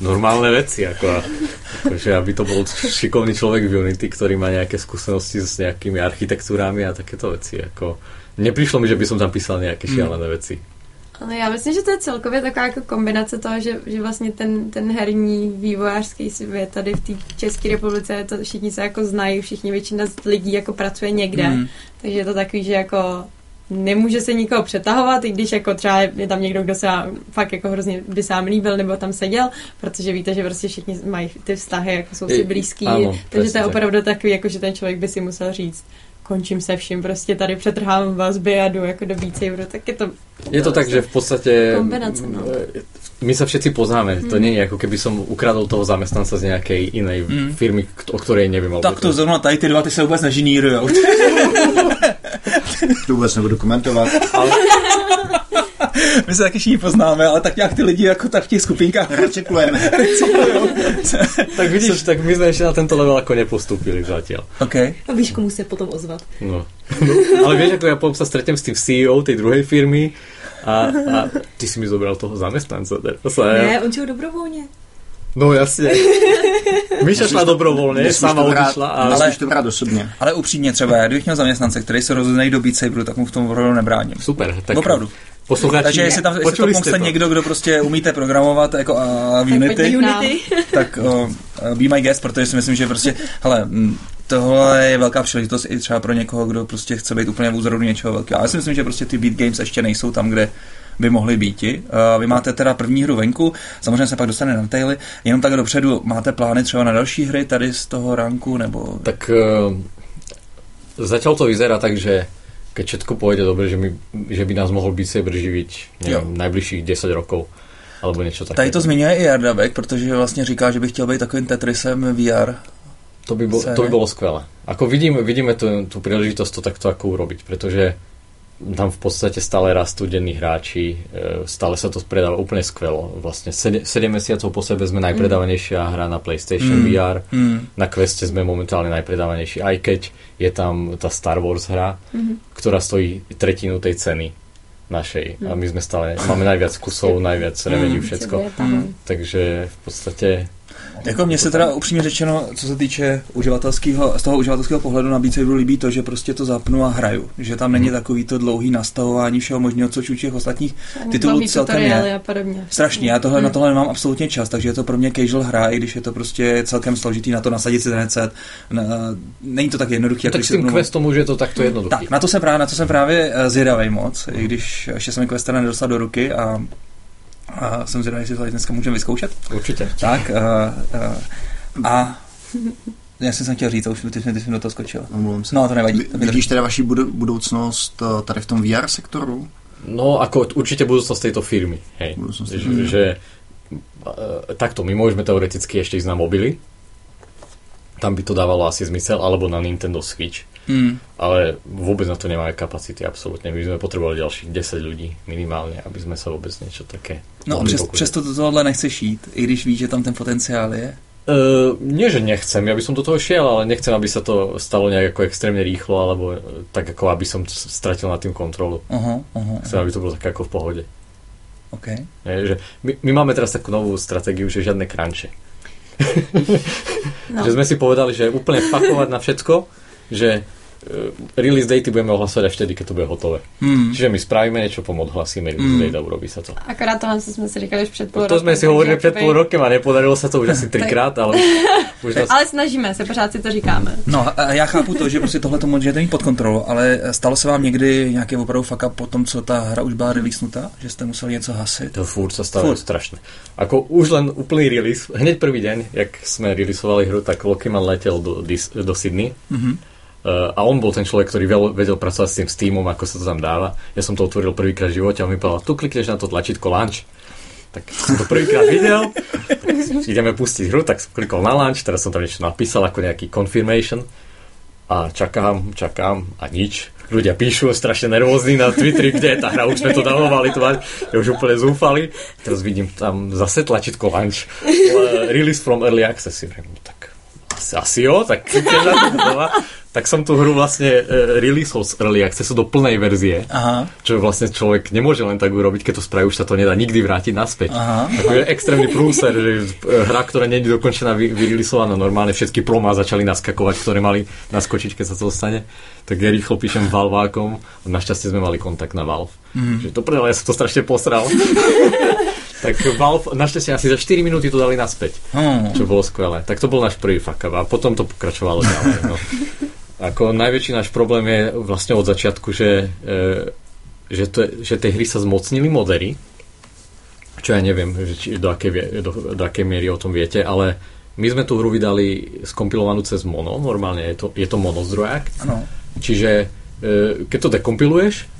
normálne veci, ako, ako že aby to bol šikovný človek v Unity, ktorý má nejaké skúsenosti s nejakými architektúrami a takéto veci. Ako, neprišlo mi, že by som tam písal nejaké hmm. šialené veci. Ale já myslím, že to je celkově taková jako kombinace toho, že, že vlastně ten, ten herní vývojářský svět tady v té České republice, to všichni se jako znají, všichni většina z lidí jako pracuje někde, mm. takže je to takový, že jako nemůže se nikoho přetahovat, i když jako třeba je tam někdo, kdo se fakt jako hrozně by sám líbil nebo tam seděl, protože víte, že prostě všichni mají ty vztahy, jako jsou si blízký, ano, takže to je opravdu takový, jako že ten člověk by si musel říct, končím se vším, prostě tady přetrhávám vazby a jdu jako do Saberu, tak je to... Je to tak, že v podstatě kombinace, no. my sa všetci poznáme, mm. to nie je ako keby som ukradol toho zamestnanca z nejakej inej mm. firmy, o ktorej neviem. Tak to zrovna tady ty dva, ty se vůbec nežinírujou. to vůbec nebudu komentovat. Ale... My se taky všichni poznáme, ale tak nějak ty lidi jako tak v těch skupinkách recyklujeme. tak vidíš, tak my jsme ještě na tento level jako nepostupili zatím. Okay. A víš, komu se potom ozvat. No. ale víš, jako já potom se stretnem s tím CEO té druhé firmy a, a ty si mi zobral toho zaměstnance. Ne, on čeho dobrovolně. No jasně. Míša šla dobrovolně, sama odišla. A... Ale to brát osobně. Ale upřímně třeba, já kdybych měl zaměstnance, který se rozhodne do Beat Saberu, tak mu v tom opravdu nebráním. Super. Tak Opravdu. Posluchači, Takže jestli tam jestli to pomůže někdo, kdo prostě umíte programovat jako uh, v Unity, Unity. tak uh, be my guest, protože si myslím, že prostě, hele, tohle je velká příležitost i třeba pro někoho, kdo prostě chce být úplně v úzoru něčeho velkého. Já si myslím, že prostě ty beat games ještě nejsou tam, kde by mohly být. Vy máte teda první hru venku, samozřejmě se pak dostane na detaily. Jenom tak dopředu máte plány třeba na další hry tady z toho ranku, nebo... Tak uh, začal to vyzerá tak, že keď všetko pôjde dobre, že, my, že by nás mohol byť Saber živiť neviem, najbližších 10 rokov alebo něco takého. Tady to zmiňuje i Jardavek, protože vlastně říká, že by chtěl být takovým Tetrisem VR. To by, bol, to by bolo skvelé. Ako vidíme, vidíme tu, tú príležitosť to takto ako urobiť, pretože tam v podstate stále rastú denní hráči, e, stále sa to predáva úplne skvelo. Vlastne 7, 7 mesiacov po sebe sme najpredávanejšia mm. hra na PlayStation mm. VR, mm. na Queste sme momentálne najpredávanejší, aj keď je tam tá Star Wars hra, mm. ktorá stojí tretinu tej ceny našej. Mm. A my sme stále, máme najviac kusov, najviac remedií, mm. všetko. Mm. Takže v podstate jako mně se teda upřímně řečeno, co se týče uživatelského, z toho uživatelského pohledu na Beat Saberu líbí to, že prostě to zapnu a hraju. Že tam není hmm. takový to dlouhý nastavování všeho možného, co u těch ostatních titulů celkem je. A podobně. Strašně, já tohle hmm. na tohle nemám absolutně čas, takže je to pro mě casual hra, i když je to prostě celkem složitý na to nasadit si ten headset. Není to tak jednoduché. Tak s tím questom už je to takto jednoduché. Tak, na to jsem právě, na to jsem právě eh, zvědavý moc, i když ještě jsem mi Quest nedostal do ruky a a jsem zvědavý, jestli to dneska můžeme vyzkoušet. Určitě. Tak uh, uh, a já jsem chtěl říct, a už ty, ty jsi do toho skočil. se. No, to nevadí. To Vidíš teda vaši budoucnost tady v tom VR sektoru? No, ako určitě budoucnost této firmy. Hej. že, že takto, my môžeme teoreticky ešte ísť na mobily, tam by to dávalo asi zmysel, alebo na Nintendo Switch. Hmm. Ale vôbec na to nemáme kapacity, absolútne. My sme potrebovali ďalších 10 ľudí minimálně, aby sme sa vôbec niečo také No přes, přesto to tohle nechceš jít, i když víš, že tam ten potenciál je? Uh, nie, že nechcem, ja by som do toho šiel, ale nechcem, aby sa to stalo nejak ako extrémne rýchlo, alebo tak ako aby som stratil nad tým kontrolu. Uh-huh, uh-huh, chcem, aby to bolo tak ako v pohode. Okay. Je, že my, my máme teraz takú novú stratégiu, že žiadne crunche. no. že sme si povedali, že úplne fakovať na všetko, že release daty budeme ohlasovať až vtedy, keď to bude hotové. Hmm. Čiže my spravíme niečo, pom odhlasíme release hmm. date a urobí sa to. Akorát to jsme si říkali už před půl no, To jsme si hovorili před půl rokem a nepodarilo se to už asi třikrát, ale... Už nás... ale snažíme se, pořád si to říkáme. No a já chápu to, že prostě tohle to můžete mít pod kontrolou, ale stalo se vám někdy nějaký opravdu fuck up po tom, co ta hra už byla releasenutá, že jste museli něco hasit? To furt se stalo strašně. Ako už len úplný release, hned prvý den, jak jsme releaseovali hru, tak Lokiman letěl do, do Sydney. Mm-hmm a on bol ten človek, ktorý vedel, vedel pracovať s tým Steamom, ako sa to tam dáva. Ja som to otvoril prvýkrát v živote a on mi povedal, tu klikneš na to tlačítko launch. Tak som to prvýkrát videl, ideme pustiť hru, tak som klikol na launch, teraz som tam niečo napísal ako nejaký confirmation a čakám, čakám a nič. Ľudia píšu strašne nervózni na Twitteri, kde je tá hra, už sme to dávali, to je už úplne zúfali. Teraz vidím tam zase tlačítko launch, release from early access. Tak asi, asi jo, tak tak som tú hru vlastne uh, releaseol z Early Accessu do plnej verzie, Aha. čo vlastne človek nemôže len tak urobiť, keď to spraví, už sa to nedá nikdy vrátiť naspäť. Aha. To je extrémny prúser, že e, hra, ktorá nie je dokončená, vy, vyreleasovaná normálne, všetky promá začali naskakovať, ktoré mali naskočiť, keď sa to stane. Tak ja rýchlo píšem Valvákom a našťastie sme mali kontakt na Valve. Mm. Že to predal, ja som to strašne posral. tak Valve našťastie asi za 4 minúty to dali naspäť, hmm. čo bolo skvelé. Tak to bol náš prvý fuck up a potom to pokračovalo ďalej. No. Ako najväčší náš problém je vlastne od začiatku, že, e, že, to, že tej hry sa zmocnili modery, čo ja neviem, že či, do, akej, do, do akej miery o tom viete, ale my sme tú hru vydali skompilovanú cez mono, normálne je to, je to monozdrojak. Ano. Čiže e, keď to dekompiluješ,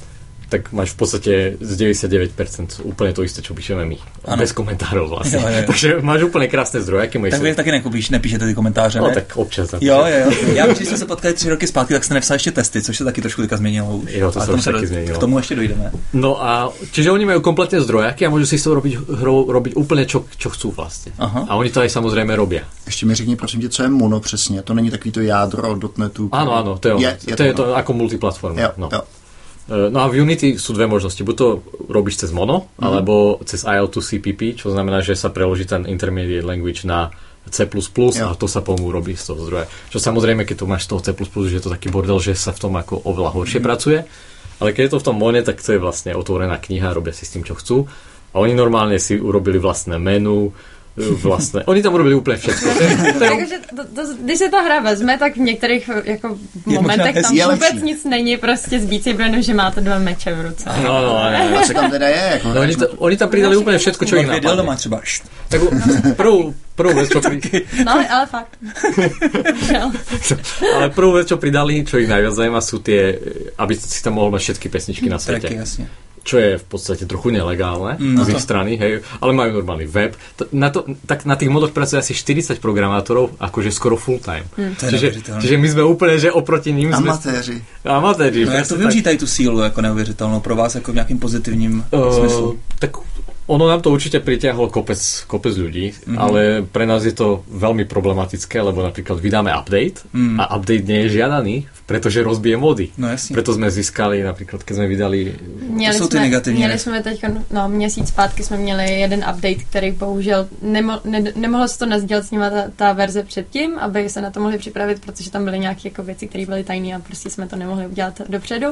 tak máš v podstate z 99% úplne to isté, čo píšeme my. Ano. Bez komentárov vlastne. Jo, jo, jo. Takže máš úplne krásné zdroje. Aké tak vy taky nekupíš, nepíšete ty komentáře, No tak občas. Jo, jo, jo. Já když jsme se potkali tři roky zpátky, tak jste nepsal ještě testy, což se taky trošku teďka změnilo už. Jo, to se už taky změnilo. K tomu ještě dojdeme. No a čiže oni majú kompletne zdrojaky a môžu si s tou robiť, hrou, robiť úplne čo, čo chcú vlastne. Aha. A oni to aj samozrejme robia. Ještě mi řekni prosím tě, co je mono přesně. To není takový to jádro dotnetu. Áno, áno, to je, je, je to, to, je to ako multiplatforma. Jo, no. jo. Eh, no a v Unity sú dve možnosti. Buď to robíš cez Mono, mm. alebo cez IO2 CPP, čo znamená, že sa preloží ten intermediate language na C++ jo. a to sa pomú robí z toho zdroja. Čo samozrejme, keď to máš z toho C++, že je to taký bordel, že sa v tom ako oveľa horšie mm. pracuje. Ale keď je to v tom Mone, tak to je vlastne otvorená kniha, robia si s tým, čo chcú. A oni normálne si urobili vlastné menu, vlastně. Oni tam robili úplně všechno. Takže to, to, když se ta hra vezme, tak v některých jako momentech tam vůbec lepší. nic není prostě Beat Saber, že máte dva meče v ruce. No, no, no, no. Co tam teda je? Jako no, oni, to, oni tam přidali úplně všechno, co jich napadne. doma třeba. Tak prvou, prvou věc, čo přidali. No, ale fakt. ale prvou věc, čo přidali, čo jich najviac zajímá, jsou ty, aby si tam mohl mít všetky pesničky na světě. Tracky, jasně čo je v podstate trochu nelegálne mm, z ich strany, hej, ale majú normálny web. Na, to, tak na tých modoch pracuje asi 40 programátorov, akože skoro full time. Mm. Čiže, čiže my sme úplne, že oproti ním sme... Amatéři. Amatéři. No jak to využívají tu sílu jako neuvěřitelnou pro vás jako v nějakým pozitivním uh, smyslu? Tak ono nám to určite pritiahlo kopec, kopec ľudí, mm-hmm. ale pre nás je to veľmi problematické, lebo napríklad vydáme update mm. a update nie je žiadaný, pretože rozbije mody. No jasně. Preto sme získali, například, keď jsme vydali... Měli to jsou ty negativní. Měli jsme teď, no měsíc zpátky jsme měli jeden update, který bohužel nemo, ne, nemohlo se to nazdělat s nima ta, ta, verze předtím, aby se na to mohli připravit, protože tam byly nějaké jako věci, které byly tajné a prostě jsme to nemohli udělat dopředu.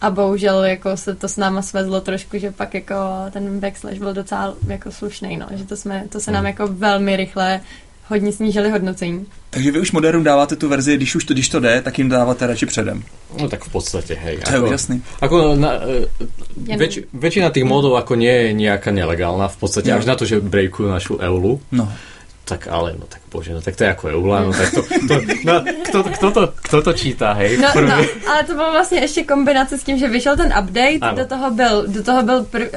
A bohužel jako se to s náma svezlo trošku, že pak jako ten backslash byl docela jako slušný, no, že to, jsme, to se nám jako velmi rychle hodně snížili hodnocení. Takže vy už moderům dáváte tu verzi, když už to, když to jde, tak jim dáváte radši předem. No tak v podstatě, hej. To ako, je jasný. Ako na, uh, väč, väčšina tých modov ako nie je nejaká nelegálna, v podstate no. až na to, že breakujú našu eulu. No tak ale, no tak bože, no tak to je jako Eula, no tak to, to no, kto, kto, to, kdo to čítá, hej? No, no, ale to bylo vlastně ještě kombinace s tím, že vyšel ten update, ano. do toho byl, do toho byl, pr, uh,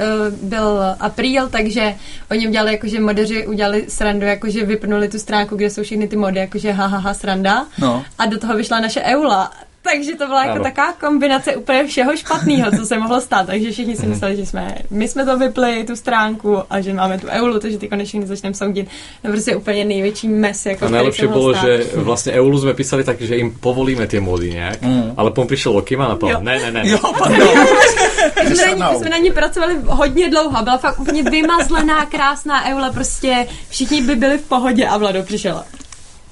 byl apríl, takže oni udělali, jakože modeři udělali srandu, jakože vypnuli tu stránku, kde jsou všechny ty mody, jakože ha, ha, ha sranda. No. A do toho vyšla naše Eula takže to byla jako ano. taková kombinace úplně všeho špatného, co se mohlo stát. Takže všichni si mhm. mysleli, že jsme, my jsme to vypli, tu stránku a že máme tu eulu, takže ty konečně začneme soudit. No prostě úplně největší mes. Jako, a nejlepší bylo, stát. že vlastně eulu jsme písali tak, že jim povolíme ty mody nějak, mm. ale potom přišel Lokiman a povedal, ne, ne, ne. Jo, my, jsme na ní, jsme na ní pracovali hodně dlouho, byla fakt úplně vymazlená, krásná eula, prostě všichni by byli v pohodě a Vlado přišel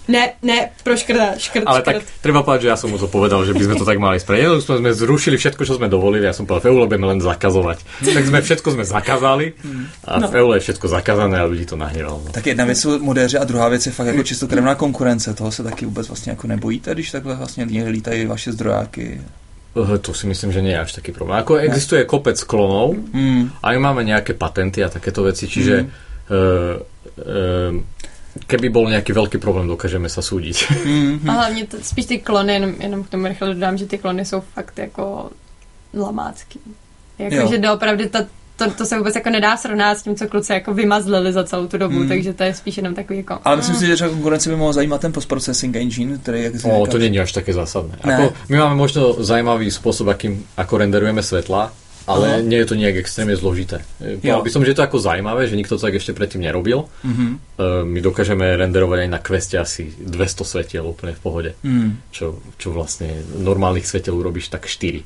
Ne, ne, pro škrta, škrt, Ale škrt. tak treba povedať, že ja som mu to povedal, že by sme to tak mali spraviť. Jednou sme, sme zrušili všetko, čo sme dovolili. Ja som povedal, v Eule budeme len zakazovať. Tak sme všetko sme zakázali a v Eule je všetko zakázané a ľudí to nahnevalo. No. Tak jedna věc jsou modéři a druhá věc je fakt jako čistokrevná konkurence. Toho se taky vůbec vlastně jako nebojíte, když takhle vlastně lítají vaše zdrojáky. Eh, To si myslím, že nie je až taký problém. Ako existuje kopec klonov, Hmm. a my máme nejaké patenty a takéto veci, čiže Mm. uh, uh, keby bol nejaký veľký problém, dokážeme sa súdiť. Hmm. A hlavně to, spíš ty klony, jenom, jenom k tomu rychle dodám, že ty klony jsou fakt jako lamácký. Jo. Jako, že doopravdy to, to, to, se vůbec jako nedá srovnat s tím, co kluci jako vymazlili za celou tu dobu, Hmm. takže to je spíš jenom takový jako... Ale myslím si, že třeba konkurenci by mohl zajímat ten postprocessing engine, který, jak si O, říkáš, to není až také zásadné. Ne. Ako, my máme možno zaujímavý spôsob, akým, ako renderujeme svetla, ale Aha. nie je to nejak extrémne zložité. Povedal by som, že je to ako zaujímavé, že nikto to tak ešte predtým nerobil. Eh, My dokážeme renderovať aj na kveste asi 200 svetiel úplne v pohode. Hmm. Čo, čo vlastne normálnych svetiel urobíš tak 4.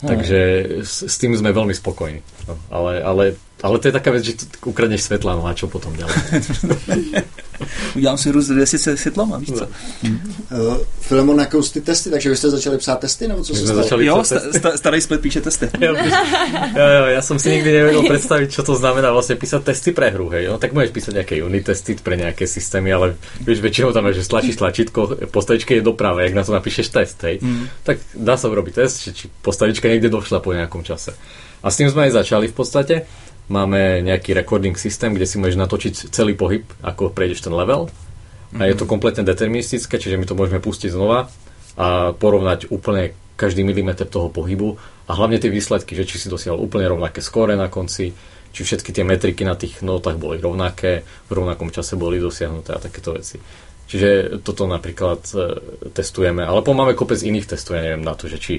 No. Takže s, s tým sme veľmi spokojní. No, ale, ale, ale to je taká vec, že tu ukradneš svetla, no a čo potom ďalej? Udělám si růst 200 světlama, víš co? Uh, Filemon, jakou ty testy, takže vy jste začali psát testy, nebo co se stalo? začali Jo, psať sta, sta, starý split píše testy. Jo, jo, ja som si nikdy nevedel predstaviť, čo to znamená vlastne písať testy pre hru, hej. No, tak môžeš písať nejaké unit testy pre nejaké systémy, ale vieš, väčšinou tam je, že stlačíš tlačítko, postavička je doprava, jak na to napíšeš test, hej. Hmm. Tak dá sa urobiť test, či, postavička niekde došla po nejakom čase. A s tým sme aj začali v podstate. Máme nejaký recording systém, kde si môžeš natočiť celý pohyb, ako prejdeš ten level. A je to kompletne deterministické, čiže my to môžeme pustiť znova a porovnať úplne každý milimeter toho pohybu a hlavne tie výsledky, že či si dosiahol úplne rovnaké skóre na konci, či všetky tie metriky na tých notách boli rovnaké, v rovnakom čase boli dosiahnuté a takéto veci. Čiže toto napríklad e, testujeme, ale máme kopec iných testov, ja neviem na to, že či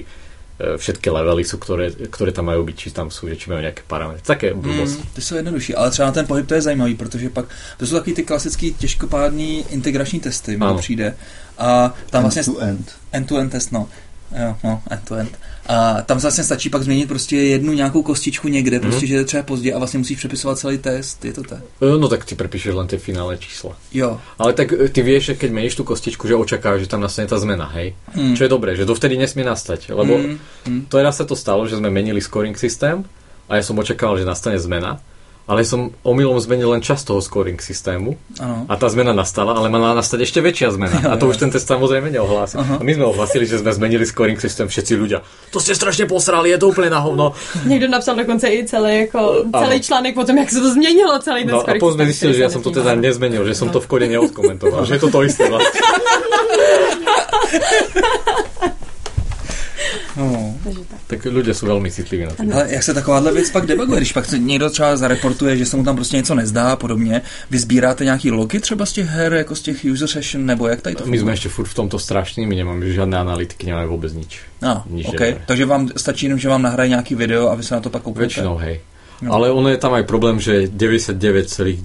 všetky levely sú, ktoré, ktoré tam majú byť, či tam sú, že či majú nejaké parametry. Také blbosti. Mm, ty jsou jednodušší, ale třeba na ten pohyb to je zajímavý, protože pak to jsou taky ty klasický těžkopádný integrační testy, mi to přijde. A tam vlastně End to end. test, no. Jo, no, end-to-end. A tam vlastně stačí pak změnit prostě jednu nějakou kostičku někde, Mhm. prostě, že je třeba pozdě a vlastně musíš přepisovat celý test, je to tak? E, No tak ty prepíšeš len tie finále čísla. Jo. Ale tak e, ty vieš, že keď meníš tú kostičku, že očakávaš, že tam nastane tá zmena, hej? Hmm. Čo je dobré, že dovtedy nesmie nastať, lebo hmm. to raz sa to stalo, že sme menili scoring systém a ja som očakával, že nastane zmena, ale som omylom zmenil len časť toho scoring systému Ano. a tá zmena nastala, ale mala nastať ešte väčšia zmena. A to už ten test samozrejme neohlásil. Aha. A my sme ohlasili, že sme zmenili scoring systém všetci ľudia. To ste strašne posrali, je to úplne na hovno. Někdo napsal dokonce i celý, jako, Ano. celý článek o tom, jak se to změnilo, celý ten No a scoring potom sme systém, zistili, který že ja se som to teda nezmenil, že som to v kode neodkomentoval, že je to to isté vlastne. No. Takže tak. Tak ľudia sú veľmi citliví na to. Ale jak se takováhle věc pak debuguje, když pak se někdo třeba zareportuje, že se mu tam prostě něco nezdá a podobně, vy sbíráte nějaký logy třeba z těch her, jako z těch user session, nebo jak tady to My sme ešte furt v tomto strašní, my nemáme žiadne analytiky, nemáme vôbec nič. No, nič OK. nemáme. Takže vám stačí jenom, že vám nahraje nějaký video a vy se na to pak kouknete. Väčšinou, hej. No. Ale ono je tam aj problém, že 99,9%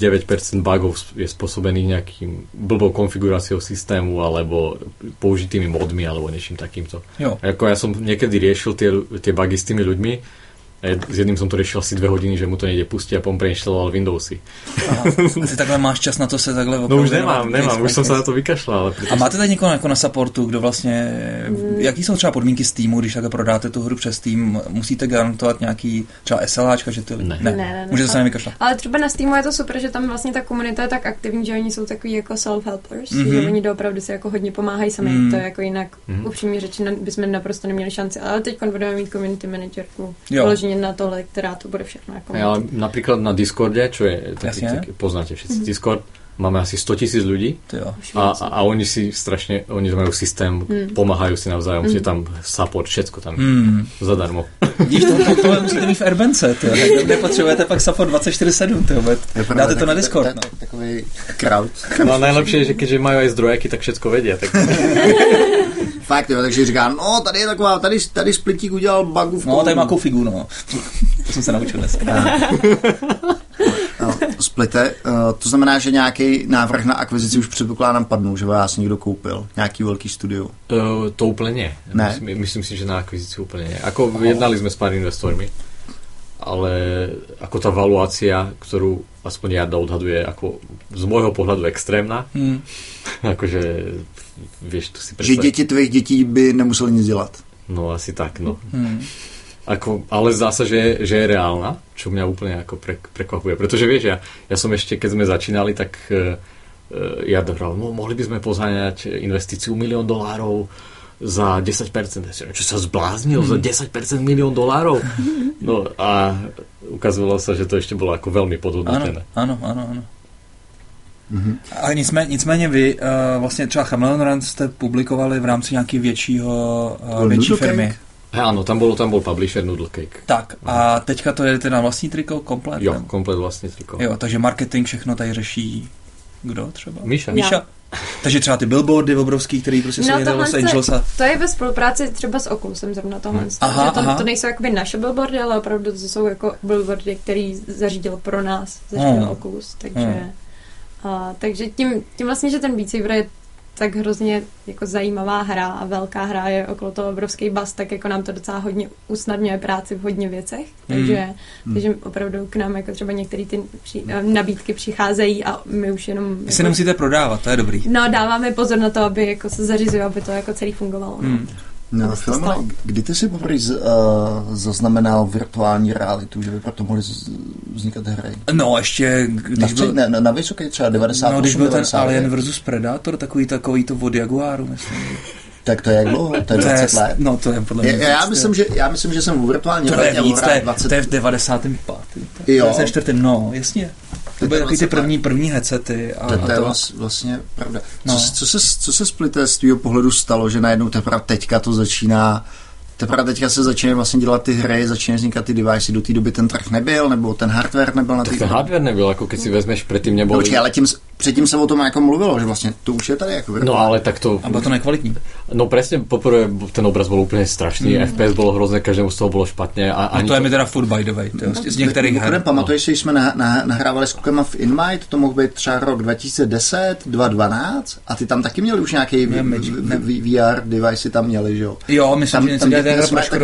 bugov je spôsobených nejakým blbou konfiguráciou systému alebo použitými modmi alebo niečím takýmto. Jo. A ako ja som niekedy riešil tie, tie bugy s tými ľuďmi, s jedným som to riešil asi dve hodiny, že mu to nejde pustiť a potom preinštaloval Windowsy. Aha. A ty takhle máš čas na to se takhle No už nemám, nemám, už som sa na to vykašľal. Ale A máte tady někoho jako na supportu, kdo vlastně, jaký jsou třeba podmínky Steamu, když takhle prodáte tu hru přes Steam, musíte garantovat nějaký třeba SLAčka, že ty Ne. ne. Ne, ne, ne. Můžete se nevykašlat. Ale třeba na Steamu je to super, že tam vlastně ta komunita je tak aktivní, že oni jsou takový jako self-helpers, Mhm. mm-hmm. že oni doopravdy si jako hodně pomáhají sami, Mhm. mm. to je jako jinak, Mhm. mm. upřímně řečeno, bychom naprosto neměli šanci, ale teď budeme mít community managerku, Jo. Vyloženě na tohle, která to bude všechno jako Hej, ale napríklad na Discorde, čo je taký, taký poznáte všetci Discord, máme asi 100 tisíc jo. a, a, oni si strašne, oni majú systém, Hmm. pomáhajú si navzájom, je tam support, všetko tam Hmm. zadarmo. Vidíš, to, to, tohle musíte mít v Airbnce, ty jo. Ne- Nepotřebujete pak support 24-7, ty jo. Dáte to na Discord, no. Takový crowd. No a najlepšie je, že keďže majú aj zdrojaky, tak všetko vedia. Tak... Fakt, jo, takže říká, no tady je taková, tady, tady splitík udělal bugu v No, tady má figu, no. To jsem se naučil dneska. No, splite, uh, to znamená, že nějaký návrh na akvizici už předpokládám padnul, že vás někdo koupil, nějaký velký studio. Uh, to úplne nie. Ne? Myslím, myslím si, že na akvizíciu úplne nie. Ako jednali sme s pár investormi, ale ako tá valuácia, ktorú aspoň Jarda odhaduje ako z môjho pohľadu extrémna. Hmm. akože, vieš, tu si predstav... Že deti tvých detí by nemuseli nic dělat. No asi tak, no. Hmm. Ako, ale zdá sa, že, že je reálna, čo mňa úplne ako pre, prekvapuje. Pretože vieš, ja, ja som ešte, keď sme začínali, tak uh, ja dohral, no mohli by sme pozáňať investíciu milión dolárov za 10%. Čo sa zbláznil? Za 10% milión dolárov? No a ukazovalo sa, že to ešte bolo ako veľmi podhodnotené. Áno, áno, áno. Mm-hmm. Ale nicméně, nicméně vy uh, vlastně třeba Chameleon Run jste publikovali v rámci nějaký většího, uh, větší firmy. He, áno, tam bol, tam bol publisher Noodle Cake. Tak a teďka to je teda vlastní triko komplet? Jo, komplet vlastní triko. Jo, takže marketing všechno tady řeší kdo třeba? Míša. Míša? Takže třeba ty billboardy obrovský, který prostě no, jsou Los Angeles. A... To je ve spolupráci třeba s Oculusem zrovna tohle. Hmm. Aha, to, aha. to nejsou jakoby naše billboardy, ale opravdu to jsou jako billboardy, který zařídil pro nás, zařídil hmm. Oculus. Takže, hmm. A, takže tím, tím vlastně, že ten Beat Saber je tak hrozně jako zajímavá hra a velká hra je okolo toho obrovský bas, tak jako nám to docela hodně usnadňuje práci v hodně věcech, takže, mm. takže opravdu k nám jako třeba některé ty při, eh, nabídky přicházejí a my už jenom... Vy se nemusíte prodávat, to je dobrý. No, dáváme pozor na to, aby jako se zařizuje, aby to jako celý fungovalo. Mm. No, Filemone, kdy ty si poprvé uh, zaznamenal virtuální realitu, že by proto mohly vznikat hry? No, ještě... Když na, byl, na, na, na vysoké třeba 90. No, když byl 90, ten Alien vs Predator, takový takový to od Jaguaru, myslím. Tak to je jak dlouho? To je 20 let? No, to je podle mě. Já, já, myslím, že, já myslím, že jsem v virtuální realitě to je víc, to je, 20... to je v 95. Jo. 94. No, jasně. To byly takový ty první, první headsety. A, to, to, je vlastně pravda. No. Co, co, se, co se splité z tvého pohledu stalo, že najednou teprve teďka to začíná teprve teďka se začínají vlastně dělat ty hry, začínají vznikat ty device, do té doby ten trh nebyl, nebo ten hardware nebyl na ty ten hardware nebyl, jako když si vezmeš předtím nebo. No, ale tím, předtím se o tom jako mluvilo, že vlastně to už je tady jako virtuál. No ale tak to... A bylo to nekvalitní. No přesně, poprvé ten obraz byl úplně strašný, mm. FPS bylo hrozné, každému z toho bylo špatně. A ani no to je mi teda food by the way, to no, z některých her. Pamatuješ si, jsme nah, nah, nahrávali s Kukema v Invite, to mohl být třeba rok 2010, 2012 a ty tam taky měli už nějaký VR device tam měli, že jo? Jo, myslím, že něco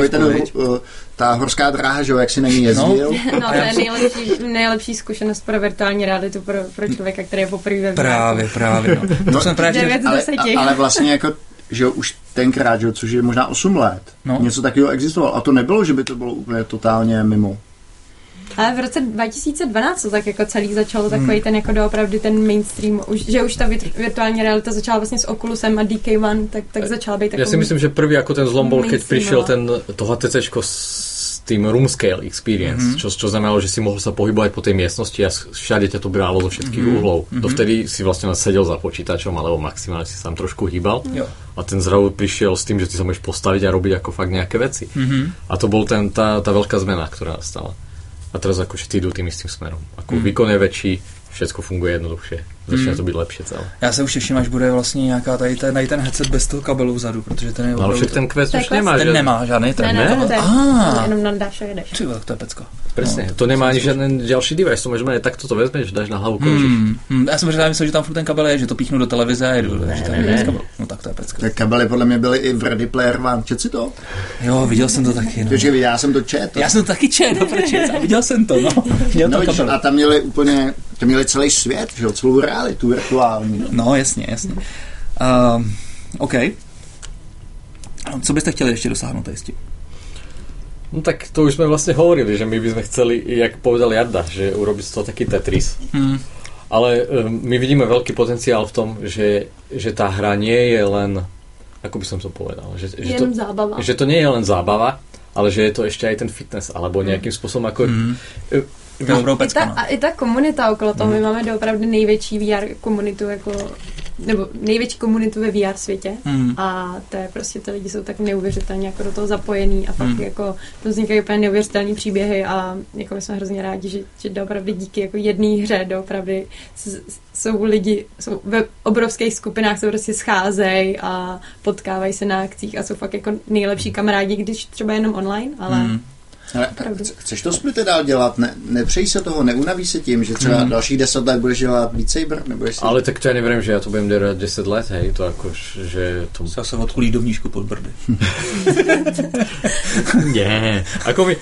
ten, uh, ta horská dráha, že jo, jak si na ní jezdil. No, no to je nejlepší, nejlepší zkušenost pro virtuální realitu pro, pro člověka, který je poprvé Právě, právě. No. no, jsem právě ale, ale vlastně jako že už tenkrát, že, což je možná 8 let, no. něco takového existovalo. A to nebylo, že by to bylo úplně totálně mimo. Ale v roce 2012 to tak jako celý začalo takový hmm. ten jako doopravdy ten mainstream, už, že už ta virtuální realita začala vlastně s Oculusem a DK1, tak, tak začala být takový Já si myslím, že prvý jako ten zlom bol, keď prišiel ten, to HTC s tým room scale experience, mm-hmm. čo, čo znamenalo, že si mohol sa pohybovať po tej miestnosti a všade ťa to bralo zo všetkých mm-hmm. uhlov. Mm-hmm. Dovtedy si vlastne len sedel za počítačom, alebo maximálne si sám trošku hýbal. Jo. A ten zrazu prišiel s tým, že ty sa môžeš postaviť a robiť ako fakt nejaké veci. Mm-hmm. A to bol ten, tá, tá veľká zmena, ktorá nastala. A teraz akože ty idú tým istým smerom. Ako mm. výkon je väčší, všetko funguje jednoduchšie. Začíná hmm. to být lepší celé. Já se už těším, až bude vlastně nějaká tady ten, tady ten headset bez toho kabelu vzadu, protože ten je no, Ale však ten Quest už nemá. Ten že? nemá žádný ten. Ne, ne, ne, ah. jenom nadáš a jedeš. Ty to je pecka. Přesně, no, to nemá ani žádný další device, to můžeme tak to vezmeš, dáš na hlavu končíš. Hmm, hmm, já jsem říkal, myslel, že tam furt ten kabel je, že to píchnu do televize a jedu, ne, tam je kabel. No tak to je pecka. Tak kabely podle mě byly i v Ready Player One, čet si to? Jo, viděl jsem to taky. No. Takže já jsem to čet. Já jsem to taky čet, no, viděl jsem to, no. Měl no, a tam měli úplně, tam měli celý svět, že jo, celou realitu virtuální. No, jasně, jasně. Uh, OK. Co byste chtěli ještě dosáhnout jistě? No tak to už jsme vlastně hovorili, že my bychom chceli, jak povedal Jarda, že urobit z toho taký Tetris. Hmm. Ale um, my vidíme veľký potenciál v tom, že, že tá hra nie je len, ako by som to povedal, že, že, to, zábava. že to nie je len zábava, ale že je to ešte aj ten fitness, alebo hmm. nejakým spôsobom ako... Mm. No, I, ta, a i ta komunita okolo toho, mm. my máme doopravdy největší VR komunitu jako nebo největší komunitu ve VR světě mm. a to je prostě ty lidi jsou tak neuvěřitelně jako do toho zapojený a pak mm. jako to vznikají úplně neuvěřitelné příběhy a jako my jsme hrozně rádi, že, že doopravdy díky jako jedné hře doopravdy jsou lidi, jsou ve obrovských skupinách se prostě scházejí a potkávají se na akcích a jsou fakt jako nejlepší kamarádi, když třeba jenom online, ale mm Ale chceš to splity dál dělat? Ne, nepřeji se toho, neunaví se tím, že třeba hmm. dalších deset let budeš dělat Beat Saber? Nebo jestli... Ale tak to já nevím, že já to budem dělat 10 let, hej, to jako, že to... Já jsem odkulí dovnížku pod brdy. ne, ako mi,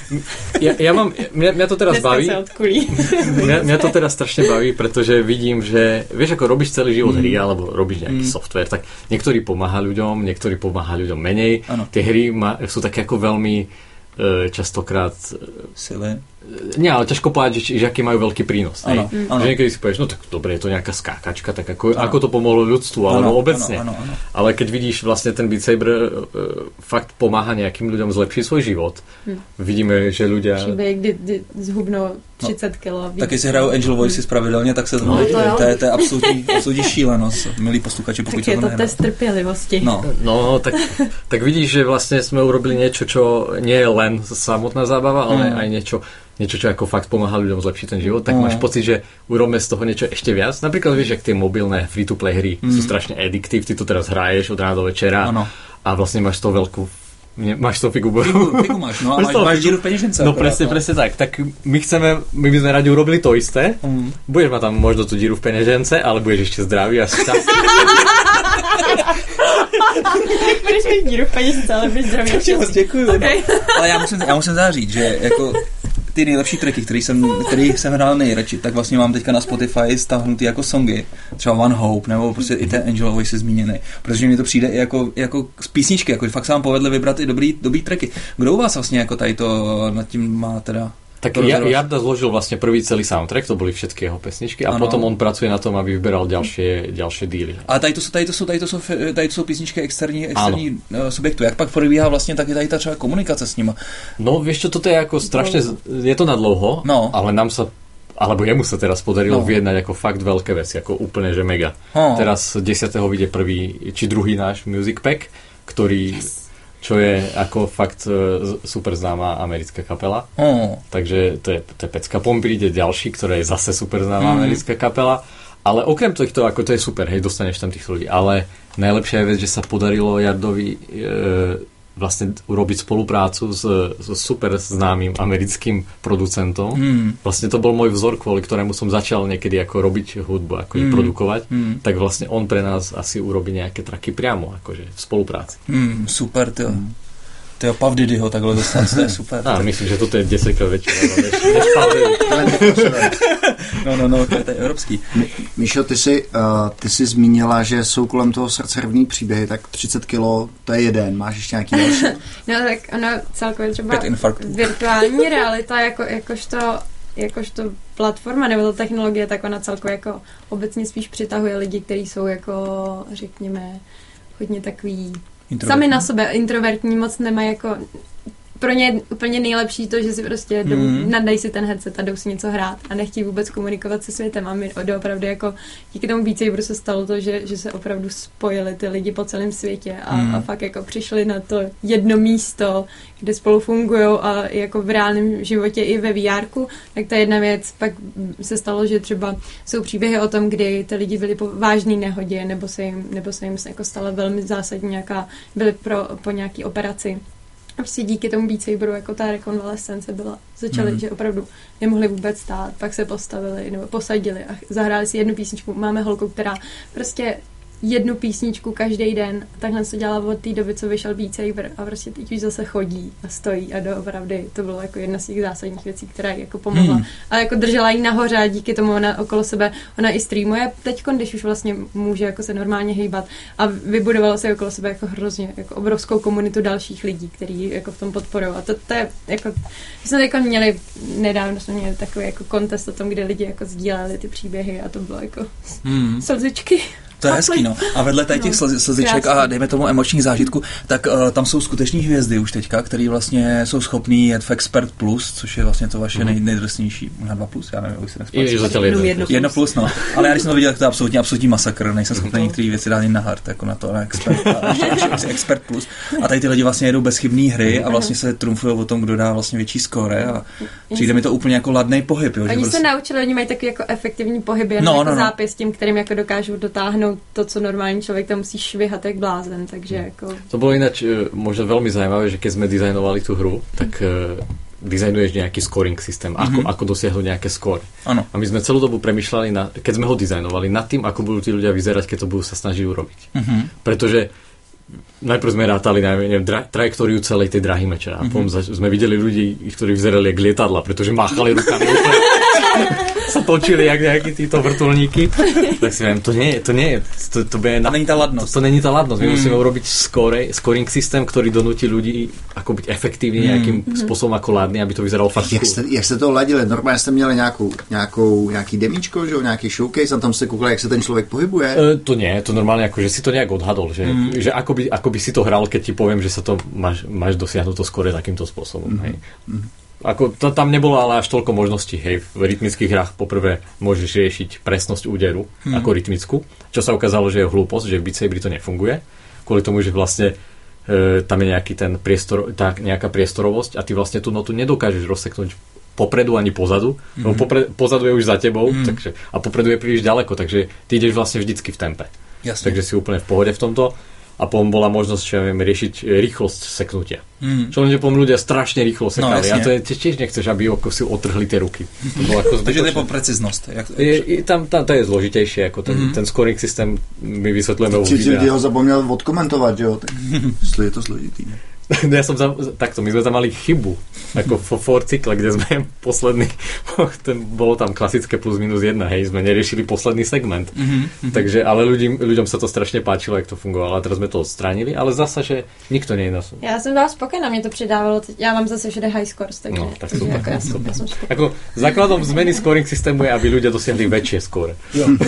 já, já mám, mě, mě to teda baví. mě, mě to teda strašně baví, protože vidím, že, víš, jako robíš celý život hry, hmm. alebo robíš nějaký mm. software, tak některý pomáhá lidem, některý pomáhá lidem menej. Ano. Ty hry má, jsou tak jako velmi častokrát... Sily? Nie, ale ťažko povedať, že, že aký majú veľký prínos. Ano, ano. Že niekedy si povieš, no tak dobre, je to nejaká skákačka, tak ako, ako to pomohlo ľudstvu, alebo ano, obecne. Ano, ano, ano. Ale keď vidíš vlastne ten Beat Saber uh, fakt pomáha nejakým ľuďom zlepšiť svoj život, hm. vidíme, že ľudia... Příběh, kdy, kdy zhubnou 30 no, kilo. Taky si hrajou Angel Voices pravidelně, tak se to, no, to, to, je, to je absolutní, absolutní šílenost, milí posluchači, pokud tak je to test trpělivosti. No, no tak, tak vidíš, že vlastně jsme urobili něco, čo nie je len samotná zábava, ale mm. aj niečo, niečo, čo ako fakt pomáha ľuďom zlepšiť ten život, tak mm. máš pocit, že urobíme z toho niečo ešte viac. Napríklad vieš, jak tie mobilné free-to-play hry mm. sú strašne addictive, ty to teraz hraješ od rána do večera ano. a vlastne máš z toho veľkú Máš to figu, figu, figu máš, no a máš, máš díru v peněžence. No presne, no. presne tak. Tak my chceme, my by sme radi urobili to isté. Mm. Budeš mať tam možno tú díru v peněžence, ale budeš ešte zdravý a šťastný. budeš mít díru v peněžence, ale budeš zdravý a šťastný. Děkuju. Okay. No. Ale já musím, já musím zářít, že jako ty nejlepší tracky, který jsem, který jsem hrál nejradši, tak vlastně mám teďka na Spotify stáhnutý jako songy, třeba One Hope, nebo prostě i ten Angel Voice zmíněný, protože mi to přijde i jako, jako z písničky, jako fakt se vám povedli vybrat i dobrý, dobrý tracky. Kdo u vás vlastně jako tady to nad tím má teda tak ja, Jarda zložil vlastne prvý celý soundtrack, to boli všetky jeho pesničky a ano. potom on pracuje na tom, aby vyberal ďalšie, ďalšie díly. A tady to, jsou, tady, to jsou, tady, to jsou, tady to jsou písničky externí, externí ano. subjektu. Jak pak probíhá vlastně taky tady ta třeba komunikace s nima? No vieš čo, toto je ako strašne, je to na dlouho, no. ale nám sa alebo jemu sa teraz podarilo no. vyjednať ako fakt veľké veci, ako úplne, že mega. Oh. Teraz 10. vyjde prvý, či druhý náš Music Pack, ktorý yes čo je ako fakt e, super známa americká kapela. Oh. Takže to je, to je pecka. Pom príde ďalší, ktorá je zase super známa mm. americká kapela. Ale okrem týchto, ako to je super, hej, dostaneš tam tých ľudí. Ale najlepšia je vec, že sa podarilo Jardovi e, vlastne urobiť spoluprácu s, s super známym americkým producentom. Mm. Vlastne to bol môj vzor, kvôli ktorému som začal niekedy ako robiť hudbu, ako mm. produkovať. Mm. Tak vlastne on pre nás asi urobí nejaké traky priamo, akože v spolupráci. Mm, super, to. Mm. Ty jo, Pav Didyho takhle dostat, to je super. A myslím, že toto je 10 krát větší než, No, no, no, to je, to je evropský. Míšo, ty jsi, uh, ty jsi zmínila, že jsou kolem toho srdcervní příběhy, tak 30 kilo, to je jeden, máš ještě nějaký další? no tak ono celkově třeba virtuální realita, jako, jakožto jakožto platforma nebo ta technologie, tak ona celkově jako obecně spíš přitahuje lidi, kteří jsou jako, řekněme, hodně takový Sami na sebe introvertní moc nemají jako pro ně je úplně nejlepší to, že si prostě jdou, mm. nadají si ten headset a jdou si něco hrát a nechtějí vůbec komunikovat se světem a my opravdu jako díky tomu více se stalo to, že, že se opravdu spojili ty lidi po celém světě a, mm. a fakt jako přišli na to jedno místo, kde spolu fungují a jako v reálném životě i ve VR, tak ta jedna věc pak se stalo, že třeba jsou příběhy o tom, kdy ty lidi byli po vážné nehodě nebo se jim, nebo se jim jako stala velmi zásadní nějaká, byli pro, po nějaký operaci a prostě díky tomu Beat Saberu jako ta rekonvalescence byla, začali, mm. že opravdu nemohli vůbec stát, pak se postavili nebo posadili a zahráli si jednu písničku. Máme holku, která prostě jednu písničku každý den. Takhle se dělala od té doby, co vyšel Beat Saber a prostě teď už zase chodí a stojí a doopravdy to bylo jako jedna z těch zásadních věcí, která jí jako pomohla. Hmm. A jako držela jí nahoře a díky tomu ona okolo sebe, ona i streamuje teď, když už vlastně může jako se normálně hýbat a vybudovala se okolo sebe jako hrozně jako obrovskou komunitu dalších lidí, který jako v tom podporují. A to, to je jako, my jsme jako měli, nedávno jsme měli takový jako kontest o tom, kde lidi jako sdíleli ty příběhy a to bylo jako hmm. slzičky. To je hezký, no. A vedle tady těch no, slziček a dejme tomu emočních zážitků, tak uh, tam jsou skuteční hvězdy už teďka, které vlastně jsou schopný jet v Expert Plus, což je vlastně to vaše mm. nej, nejdrsnější, možná 2 plus, já nevím, jak se nespáčí. jedno, jedno, jedno plus, no. Ale já když jsem to viděl, tak to je absolutně absolutní masakr, nejsem schopný některé věci dát na hard, jako na to, na Expert, a ještě, ještě Expert Plus. A tady ty lidi vlastně jedou bezchybné hry a vlastně se trumfují o tom, kdo dá vlastně větší skóre a přijde mi to úplně jako ladný pohyb. Jo, oni že se prostě... naučili, oni mají takový jako efektivní pohyb, no, jako no, no. zápis tím, kterým jako dokážou dotáhnout to, co normální člověk tam musí švihat jak blázen, takže jako... To bylo jinak eh, možná velmi zajímavé, že když jsme designovali tu hru, tak eh, dizajnuješ nejaký scoring systém, ako, mm-hmm. ako dosiahnuť nejaké skóre. Ano. A my sme celú dobu premyšľali, na, keď sme ho dizajnovali, nad tým, ako budú tí ľudia vyzerať, keď to budú sa snažiť urobiť. Mm-hmm. Pretože najprv sme rátali neviem, dra- trajektóriu celej tej drahy meča a potom mm-hmm. sme videli ľudí, ktorí vyzerali jak lietadla, pretože máchali rukami sa točili jak nejakí títo vrtulníky. Tak si viem, to nie je, to nie je, to, to, bude na, není tá ladnosť. To, to není tá ladnosť. My mm. musíme urobiť score, scoring systém, ktorý donutí ľudí ako byť efektívne nejakým mm. spôsobom ako ladný, aby to vyzeralo fakt jak jste, jak jste to ladili? Normálně jste měli nějakou, nějakou, nějaký demíčko, že? nějaký showcase a tam jste koukali, jak se ten člověk pohybuje? E, to nie, to normálne ako, že si to nejak odhadol, že, mm. že ako, by, ako by si to hral, keď ti poviem, že sa to máš, máš dosiahnuť to skore takýmto spôsobom. Mm. Hej. Mm. Ako, to, tam nebolo ale až toľko možností. Hej. V rytmických hrách poprvé môžeš riešiť presnosť úderu hmm. ako rytmickú, čo sa ukázalo, že je hlúposť, že v Beat Saber to nefunguje. Kvôli tomu, že vlastne e, tam je nejaký ten priestor, tá, nejaká priestorovosť a ty vlastne tú notu nedokážeš rozseknúť popredu ani pozadu, mm-hmm. lebo popre, pozadu je už za tebou mm. takže, a popredu je príliš ďaleko, takže ty ideš vlastne vždycky v tempe. Jasne. Takže si úplne v pohode v tomto a potom bola možnosť, čo ja viem, riešiť e, rýchlosť seknutia. Mm. Čo lenže potom ľudia strašne rýchlo sekali. No, a to je, tiež nechceš, aby oko si otrhli tie ruky. To bolo ako Takže to je po preciznosť. Jak, je, je, tam, tam, to je zložitejšie, ako ten, mm. ten scoring systém my vysvetlujeme u videa. ho zapomněl odkomentovat, jo? Tak, je to složitý. No ja som za, takto, my sme tam mali chybu, ako v for cykle, kde sme posledný, ten, bolo tam klasické plus minus jedna, hej, sme neriešili posledný segment. Mm-hmm. Takže, ale ľudím, ľuďom sa to strašne páčilo, jak to fungovalo, a teraz sme to odstránili, ale zasa, že nikto nie je na Já jsem byla spokojená, mě to přidávalo, já mám zase všude high scores, takže, no, tak takže jako já, jsem, já jsem Ako, základom zmeny scoring systému je, aby ľudia dosiahli väčšie skóre.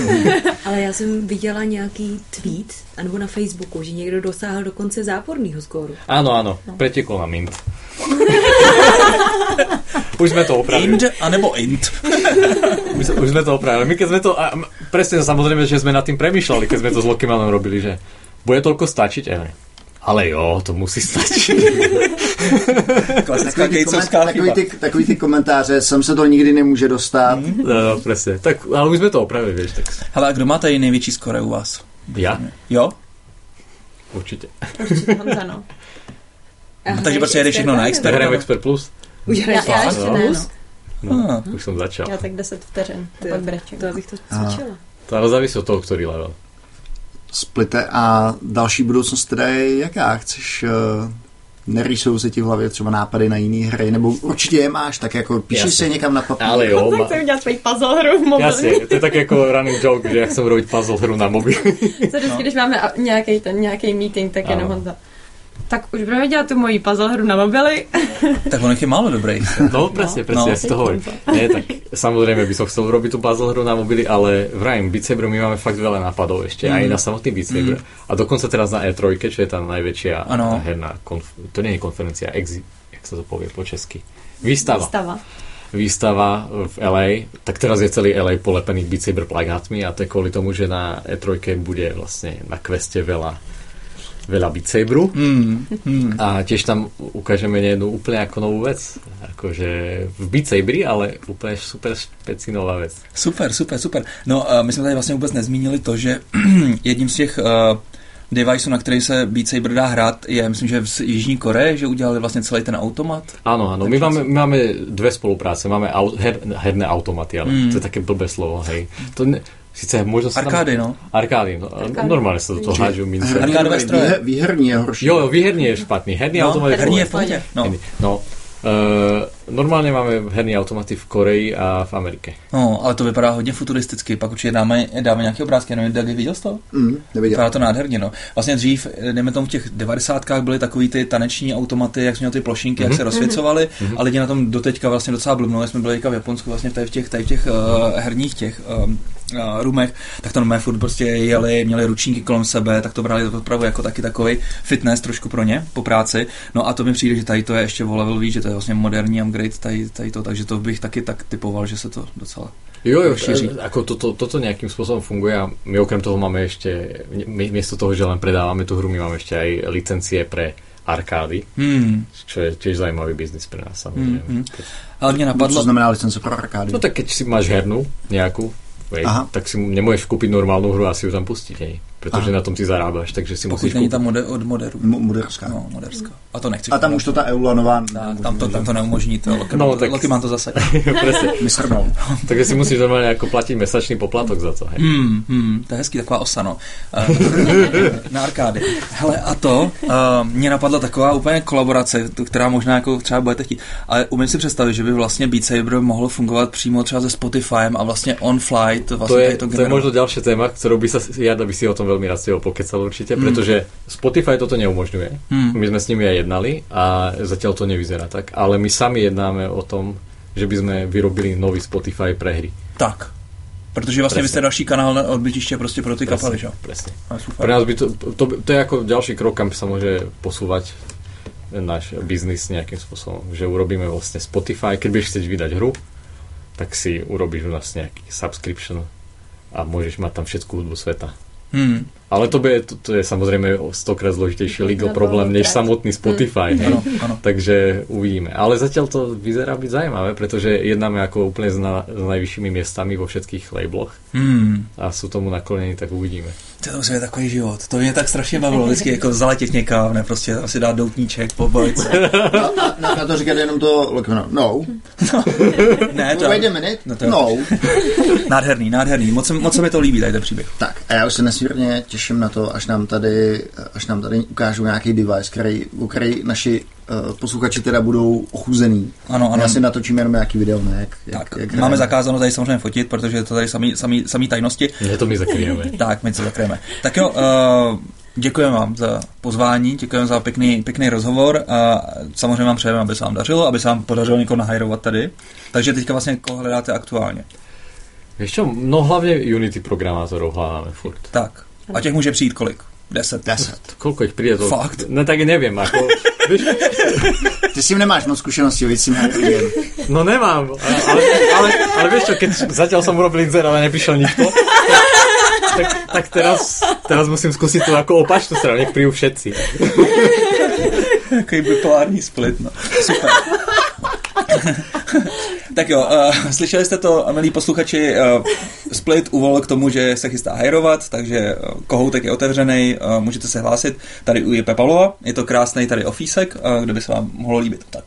ale já jsem viděla nějaký tweet, anebo na Facebooku, že někdo dosáhl dokonce záporného skóru. Áno, no. pretekol na Mint. už sme to opravili. Int, anebo int. už, už sme to opravili. My keď sme to, a presne samozrejme, že sme nad tým premyšľali, keď sme to s Lokimanom robili, že bude toľko stačiť? E, ale jo, to musí stačit. Klasická takový, koment, takový, ty, takový ty komentáře, sem se to nikdy nemůže dostat. Mm. No, no, presne. Tak, ale už jsme to opravili, vieš. Tak... Hele, a kdo má tady největší skore u vás? Ja? Jo? Určitě. Určitě Honza, no. Aha, takže prostě jedeš všechno na Expert. Hrajeme Expert Plus. Už hraješ já, já ještě ne, no. No, už jsem začal. Já tak 10 vteřin, to pak brečím. To abych to cvičila. To ale závisí od toho, který level. Splite a další budoucnost teda je jaká? Chceš uh, nerýsou se ti v hlavě třeba nápady na jiné hry, nebo určitě je máš, tak jako píšeš si někam na papír. Ale jo. Ma... Chcem udělat svoji puzzle hru v mobilu. Jasně, to je tak jako running joke, že já chcem robiť puzzle hru na mobil. Co vždycky, no. když máme nějaký ten nějaký meeting, tak jenom Honza tak už budeme dělat tu moji puzzle hru na mobily. tak on je málo dobrý. No, presne, presne, no. ja si to hovorím. Nie, tak samozrejme by som chcel robiť tú puzzle hru na mobily, ale vrajím, Beat Saber my máme fakt veľa nápadov ešte, mm. aj na samotný Beat Saber. Mm. A dokonca teraz na E3, čo je tá najväčšia ano. herná, konf- to nie je konferencia, exi- jak sa to povie po česky? Výstava. Výstava výstava v LA, tak teraz je celý LA polepený Beat Saber plagátmi a to je kvôli tomu, že na E3 bude vlastne na queste veľa veľa Beat Saberu mm, mm. a tiež tam ukážeme jednu úplne ako novú vec. Akože v Beat Saberi, ale úplne super špecinová vec. Super, super, super. No uh, my jsme tady vlastně vůbec nezmínili to, že jedním z těch uh, deviceů, na který se Beat Saber dá hrát, je, myslím, že v Jižní Koreji, že udělali vlastně celý ten automat. Áno, áno. My máme, my máme dve spolupráce. Máme au, her, herné automaty, ale mm. to je také blbé slovo, hej. To ne, Sice možno sa Arkády, tam... no. Arkády, no. Arkády. Normálne sa do toho hádžu mince. Arkádové stroje. Výherní je horší. Jo, výherní je špatný. Herný no, automat je herní je v pohodě. No. no. Uh, normálně máme herní automaty v Koreji a v Americe. No, ale to vypadá hodně futuristicky. Pak určitě dáme, dáme nějaké obrázky. Nevím, Dagi, viděl jsi to? Mm, neviděl. Vypadá to nádherně, no. Vlastně dřív, dejme tomu v těch devadesátkách byly takový ty taneční automaty, jak jsme měli ty plošinky, mm-hmm. jak mhm. se rozsvěcovaly mm-hmm. a lidi na tom doteďka vlastně docela blbnou. Jsme byli v Japonsku vlastně v těch, tady v těch uh, herních těch um, uh, rumech, tak to normálně furt prostě jeli, měli ručníky kolem sebe, tak to brali opravdu jako taky takový fitness trošku pro ně po práci. No a to mi přijde, že tady to je ještě o level víc, že to je vlastně moderní upgrade tady, tady to, takže to bych taky tak typoval, že se to docela Jo, jo, šíří. Ako to, to, toto nejakým spôsobom funguje a my okrem toho máme ešte, my, miesto toho, že len predávame tú hru, my máme ešte aj licencie pre arkády, hmm. čo je tiež zaujímavý biznis pre nás samozrejme. Hmm, hmm. Ale mne napadlo... Co znamená licence pro arkády? No tak keď si máš hernú nejakú, Hej, tak si nemôžeš kúpiť normálnu hru a si ju tam pustiť. Hej. Protože Aha. na tom si zarábáš, takže si Pokud musíš... není tam mode, od moderu. Mo- Moderská. No, moderská. A to nechci. A tam už to ta Eula nová... Tak, tam to, tam to neumožní, to Loki, No, no, tak- Loki má to zase. Takže si musíš normálně jako platit mesačný poplatok za to. Hej. Hmm, hmm, to je hezký, taková osa, no. Uh, na arkády. Hele, a to, uh, mě napadla taková úplně kolaborace, která možná jako třeba budete chtít, ale umím si představit, že by vlastně Beat Saber mohl fungovat přímo třeba se Spotifyem a vlastně on fly, to vlastně To je, tady to je možno ďalšie téma, ktorou by sa Jarda by si o tom veľmi rád s tebou pokecal určite, pretože Spotify toto neumožňuje. Hmm. My sme s nimi aj jednali a zatiaľ to nevyzerá tak, ale my sami jednáme o tom, že by sme vyrobili nový Spotify pre hry. Tak. Protože vlastně vy jste další kanál na odbytiště prostě pro ty kapely, že super. Pre nás by to, to, to je ako ďalší krok, kam sa môže posúvať náš biznis nejakým spôsobom, že urobíme vlastne Spotify, keď budeš chcieť vydať hru, tak si urobíš u nás nejaký subscription a môžeš mať tam všetku hudbu sveta. Hmm. Ale to, bude, to, to je samozrejme o stokrát zložitejší legal No, problém než samotný Spotify. hej. Ano, ano. Takže uvidíme. Ale zatiaľ to vyzerá byť zaujímavé, pretože jednáme ako úplne s, na, s najvyššími miestami vo všetkých labloch Hmm. a sú tomu naklonení, tak uvidíme. To musí být takový život. To mě tak strašně bavilo. Vždycky jako zaletět někam, ne prostě asi dát doutníček, pobojit se. A, a na, na to říkat jenom to Lokmano. No. ne, to, Wait a minute. No to- No. nádherný, nádherný. Moc, moc se mi to líbí, tady ten příběh. Tak a já už se nesmírně těším na to, až nám tady, až nám tady ukážou nějaký device, který, o který naši uh, posluchači teda budou ochuzený. Ano, ano. Já si natočím jenom nějaký video, ne? Jak, jak, Tak, jak máme hrajeme. zakázáno tady samozřejmě fotit, protože je to tady samý, samý, samý tajnosti. Nie to my zakryjeme. Tak, my to zakryjeme. Tak jo, uh, děkujeme vám za pozvání, děkujeme za pěkný, pěkný rozhovor a samozřejmě vám přejeme, aby se vám dařilo, aby se vám podařilo někoho nahajrovat tady. Takže teďka vlastně koho hledáte aktuálně. Čo, no hlavne Unity programátorov hľadáme furt. Tak, a těch může přijít kolik? Deset. Deset. Koľko ich príde? To... Fakt? No tak neviem, ako... Vieš, Ty s tím nemáš moc zkušeností, víc s no nemám, ale, ale, ale, ale vieš čo, keď zatiaľ som urobil inzer, ale neprišiel nikto, tak, tak teraz, teraz musím skúsiť to ako opačnú stranu, nech príjú všetci. Takový bipolární split, no. Super. tak jo, uh, slyšeli jste to, milí posluchači, uh, Split uvolil k tomu, že se chystá hajrovat, takže uh, kohoutek je otevřený, uh, můžete se hlásit. Tady u Jipe Pavlova, je to krásný tady ofísek, uh, kde by se vám mohlo líbit. Tak.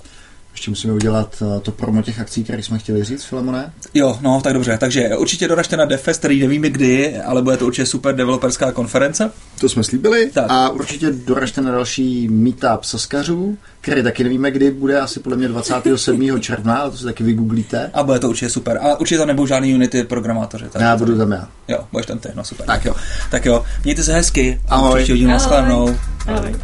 Ještě musíme udělat uh, to promo těch akcí, které jsme chtěli říct, Filemone. Jo, no, tak dobře, takže určitě doražte na Defest, který nevíme kdy, ale bude to určitě super developerská konference. To jsme slíbili. Tak. A určitě doražte na další meetup saskařů, který taky nevíme, kdy bude, asi podle mě 27. června, ale to si taky vygooglíte. A bude to určitě super. A určitě tam nebudou žádný Unity programátoři. Tak Já budu tam já. Jo, budeš tam ty, no super. Tak jo, tak jo. Mějte se hezky. A Ahoj. Příští hodinu Ahoj. nashledanou. Ahoj.